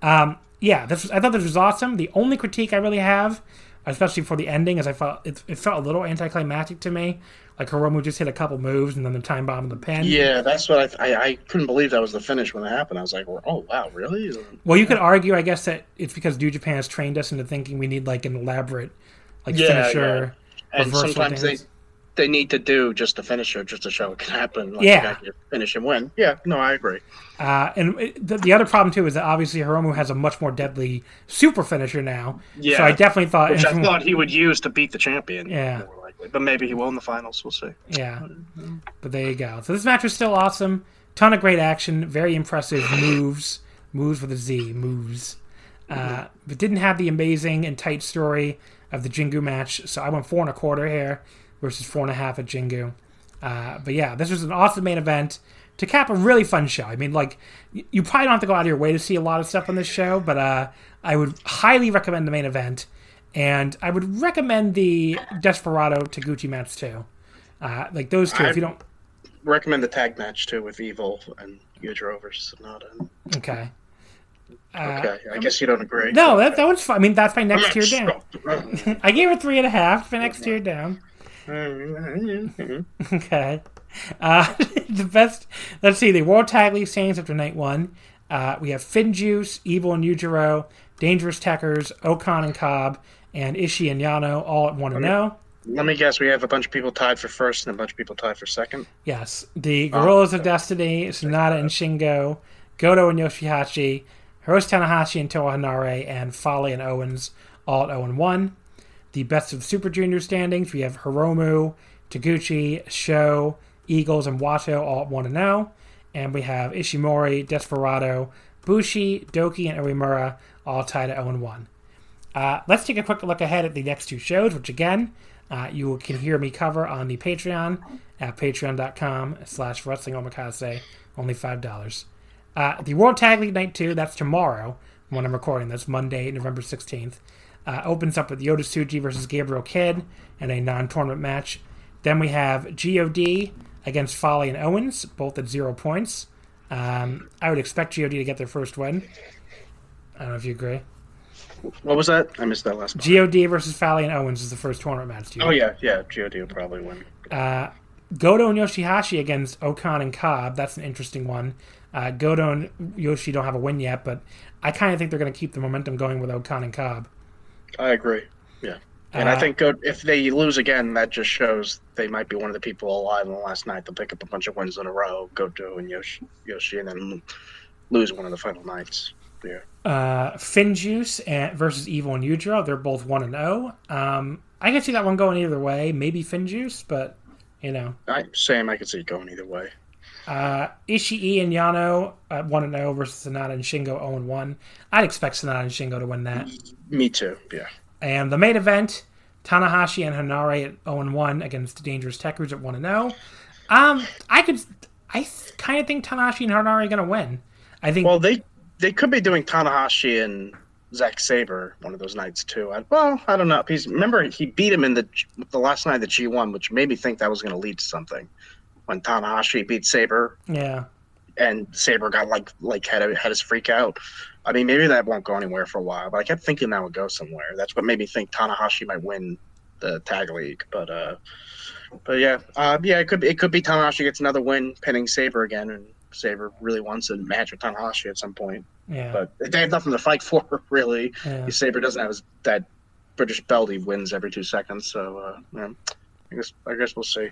Um, yeah, this was, I thought this was awesome. The only critique I really have, especially for the ending, as I felt it, it felt a little anticlimactic to me. Like Hiromu just hit a couple moves and then the time bomb and the pin. Yeah, that's what I, I, I couldn't believe that was the finish when it happened. I was like, oh wow, really? Well, you could argue, I guess, that it's because New Japan has trained us into thinking we need like an elaborate, like yeah, finisher. Yeah. And sometimes dance. they they need to do just a finisher just to show it can happen. Like yeah, finish and win. Yeah, no, I agree. Uh, and the, the, other problem too is that obviously Hiromu has a much more deadly super finisher now. Yeah, so I definitely thought, which I thought he would use to beat the champion. Yeah, more likely, but maybe he will in the finals. We'll see. Yeah, but there you go. So this match was still awesome. Ton of great action. Very impressive (laughs) moves. Moves with a Z. Moves. Uh, but didn't have the amazing and tight story of the Jingu match. So I went four and a quarter here versus four and a half at Jingu. Uh, but yeah, this was an awesome main event to cap a really fun show. I mean, like you probably don't have to go out of your way to see a lot of stuff on this show, but uh, I would highly recommend the main event, and I would recommend the Desperado Taguchi match too. Uh, like those two, I'd if you don't recommend the tag match too with Evil and Yujiro versus Sanada. Okay. Uh, okay, I guess you don't agree. No, that, that one's fine. I mean, that's my next tier down. (laughs) I gave it three and a half. My next tier down. (laughs) okay. Uh, (laughs) the best. Let's see. The World Tag League standings after night one. Uh, we have Finjuice, Evil and Yujiro, Dangerous Tekkers, O-Khan and Cobb, and Ishii and Yano all at one and zero. Oh. Let me guess. We have a bunch of people tied for first and a bunch of people tied for second. Yes, the Guerrillas oh, of Destiny, Sanada and Shingo, Goto and Yoshihashi, Hiroshi Tanahashi and Toa Henare, and Fale and Owens all at 0 and 1 the best of Super Junior standings. We have Hiromu, Taguchi, Sho, Eagles, and Wato all at 1 0. And we have Ishimori, Desperado, Bushi, Douki, and Uemura all tied at 0 1. Uh, let's take a quick look ahead at the next two shows, which again, uh, you can hear me cover on the Patreon at patreon.com slash wrestling omakase, only $5. Uh, the World Tag League Night 2, that's tomorrow when I'm recording. That's Monday, November 16th. Uh, opens up with Yota Tsuji versus Gabriel Kidd in a non-tournament match. Then we have God against Fale and Owens, both at zero points. Um, I would expect God to get their first win. I don't know if you agree. What was that? I missed that last. Part. God versus Fale and Owens is the first tournament match. Oh yeah, yeah. God will probably win. Uh, Goto and Yoshihashi against O-Khan and Cobb. That's an interesting one. Uh, Goto and Yoshi don't have a win yet, but I kind of think they're going to keep the momentum going with O-Khan and Cobb. I agree. Yeah. And uh, I think if they lose again, that just shows they might be one of the people alive in the last night. They'll pick up a bunch of wins in a row, Goto and Yoshi, Yoshi and then lose one of the final nights. Yeah. Uh, Finjuice and versus Evil and Yujiro, they're both one and zero. Oh. Um, I can see that one going either way. Maybe Finjuice, but you know. I, same. I could see it going either way. Uh, Ishii and Yano uh, one and zero oh versus Sanada and Shingo zero and one. I'd expect Sanada and Shingo to win that. Me too. Yeah. And the main event, Tanahashi and Henare at zero and one against the Dangerous Tekkers at one and zero. Um, I could, I kind of think Tanahashi and Henare are going to win. I think. Well, they they could be doing Tanahashi and Zack Sabre one of those nights too. I, well, I don't know. He's remember he beat him in the the last night of the G one, which made me think that was going to lead to something. When Tanahashi beat Sabre, yeah, and Sabre got like like had a, had his freak out. I mean, maybe that won't go anywhere for a while, but I kept thinking that would go somewhere. That's what made me think Tanahashi might win the tag league. But uh, but yeah, uh, yeah, it could it could be Tanahashi gets another win, pinning Sabre again, and Sabre really wants a match with Tanahashi at some point. Yeah. But they have nothing to fight (laughs) for, really. Yeah. Sabre doesn't have his, that British belt he wins every two seconds. So, uh, yeah, I guess I guess we'll see.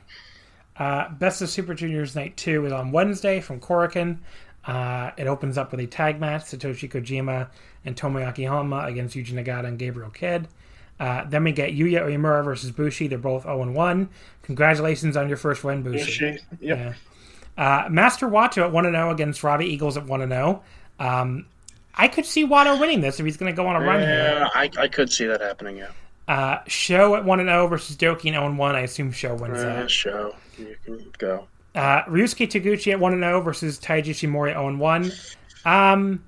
Uh, Best of Super Juniors Night 2 is on Wednesday from Korakuen. Uh, it opens up with a tag match Satoshi Kojima and Tomoaki Honma against Yuji Nagata and Gabriel Kidd. Uh, then we get Yuya Uemura versus Bushi. They're both 0 1. Congratulations on your first win, Bushi. Bushi. Yep. Yeah. Uh, Master Wato at 1 0 against Robbie Eagles at 1 0. Um, I could see Wato winning this if he's going to go on a run yeah, here. I, I could see that happening, yeah. Uh, Sho at 1 0 versus Douki and 0 1. I assume Show wins uh, that. Sho. You can go. Uh, Ryusuke Taguchi at 1 0 versus Taiji Ishimori 0 1. Um,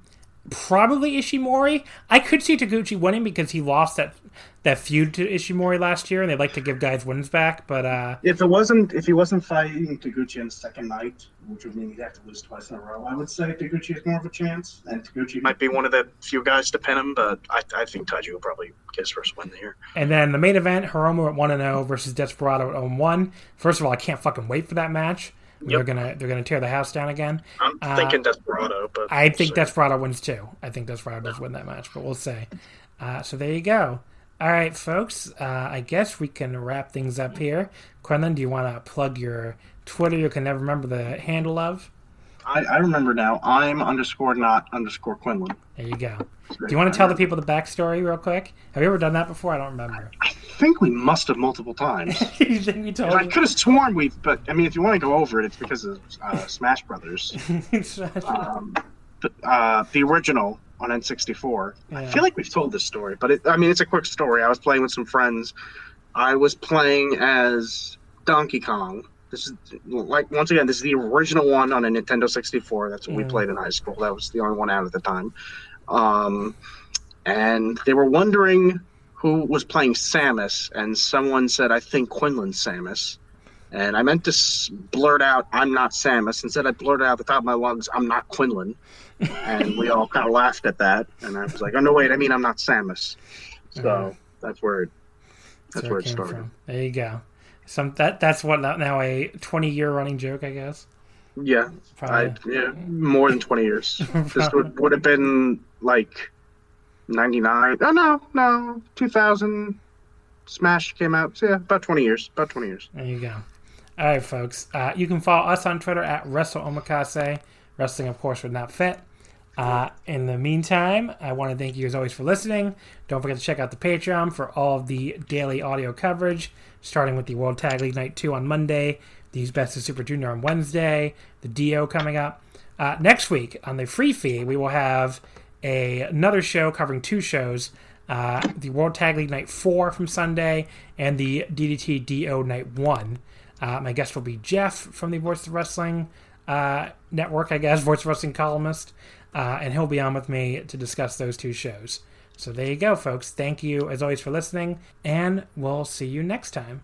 probably Ishimori. I could see Taguchi winning because he lost that that feud to Ishimori last year, and they'd like to give guys wins back. But uh, if it wasn't if he wasn't fighting Taguchi on the second night, which would mean he'd have to lose twice in a row, I would say Taguchi has more of a chance. And Taguchi might be one of the few guys to pin him, but I, I think Taiji will probably get his first win here. And then the main event, Hiromu at one and zero oh versus Desperado at 0 one. First of all, I can't fucking wait for that match. Yep. They're gonna they're gonna tear the house down again. I'm uh, thinking Desperado, but I think Desperado wins too. I think Desperado does win that match, but we'll see. Uh, so there you go. All right, folks. Uh, I guess we can wrap things up here. Quinlan, do you want to plug your Twitter? You can never remember the handle of. I, I remember now. I'm underscore not underscore Quinlan. There you go. Do you want to tell the people the backstory real quick? Have you ever done that before? I don't remember. I think we must have multiple times. (laughs) you think you told I could have sworn we've, but I mean, if you want to go over it, it's because of uh, Smash Brothers. (laughs) um, but, uh, the original on N64. Yeah. I feel like we've told this story, but it, I mean, it's a quick story. I was playing with some friends. I was playing as Donkey Kong. This is like once again, this is the original one on a Nintendo 64. That's what yeah. we played in high school. That was the only one out at the time. Um, and they were wondering who was playing Samus, and someone said, "I think Quinlan Samus." And I meant to blurt out, "I'm not Samus." Instead, I blurted out the top of my lungs, "I'm not Quinlan." And we all kind of laughed at that. And I was like, "Oh no, wait! I mean, I'm not Samus." So uh-huh. that's where it, that's where, where it, it started. From. There you go. Some that that's what now a 20 year running joke, I guess. Yeah, I, yeah, more than 20 years. (laughs) this would, would have been like 99. Oh no, no, 2000. Smash came out. So yeah, about 20 years. About 20 years. There you go. All right, folks. Uh, you can follow us on Twitter at Wrestle Omakase. Wrestling, of course, would not fit. Uh, in the meantime, I want to thank you as always for listening. Don't forget to check out the Patreon for all of the daily audio coverage, starting with the World Tag League Night 2 on Monday, the Best of Super Junior on Wednesday, the Dio coming up. Uh, next week on the free feed, we will have a, another show covering two shows uh, the World Tag League Night 4 from Sunday and the DDT DO Night 1. Uh, my guest will be Jeff from the Voice of Wrestling uh, network, I guess, Voice of Wrestling columnist uh, and he'll be on with me to discuss those two shows. So there you go, folks. Thank you as always for listening, and we'll see you next time.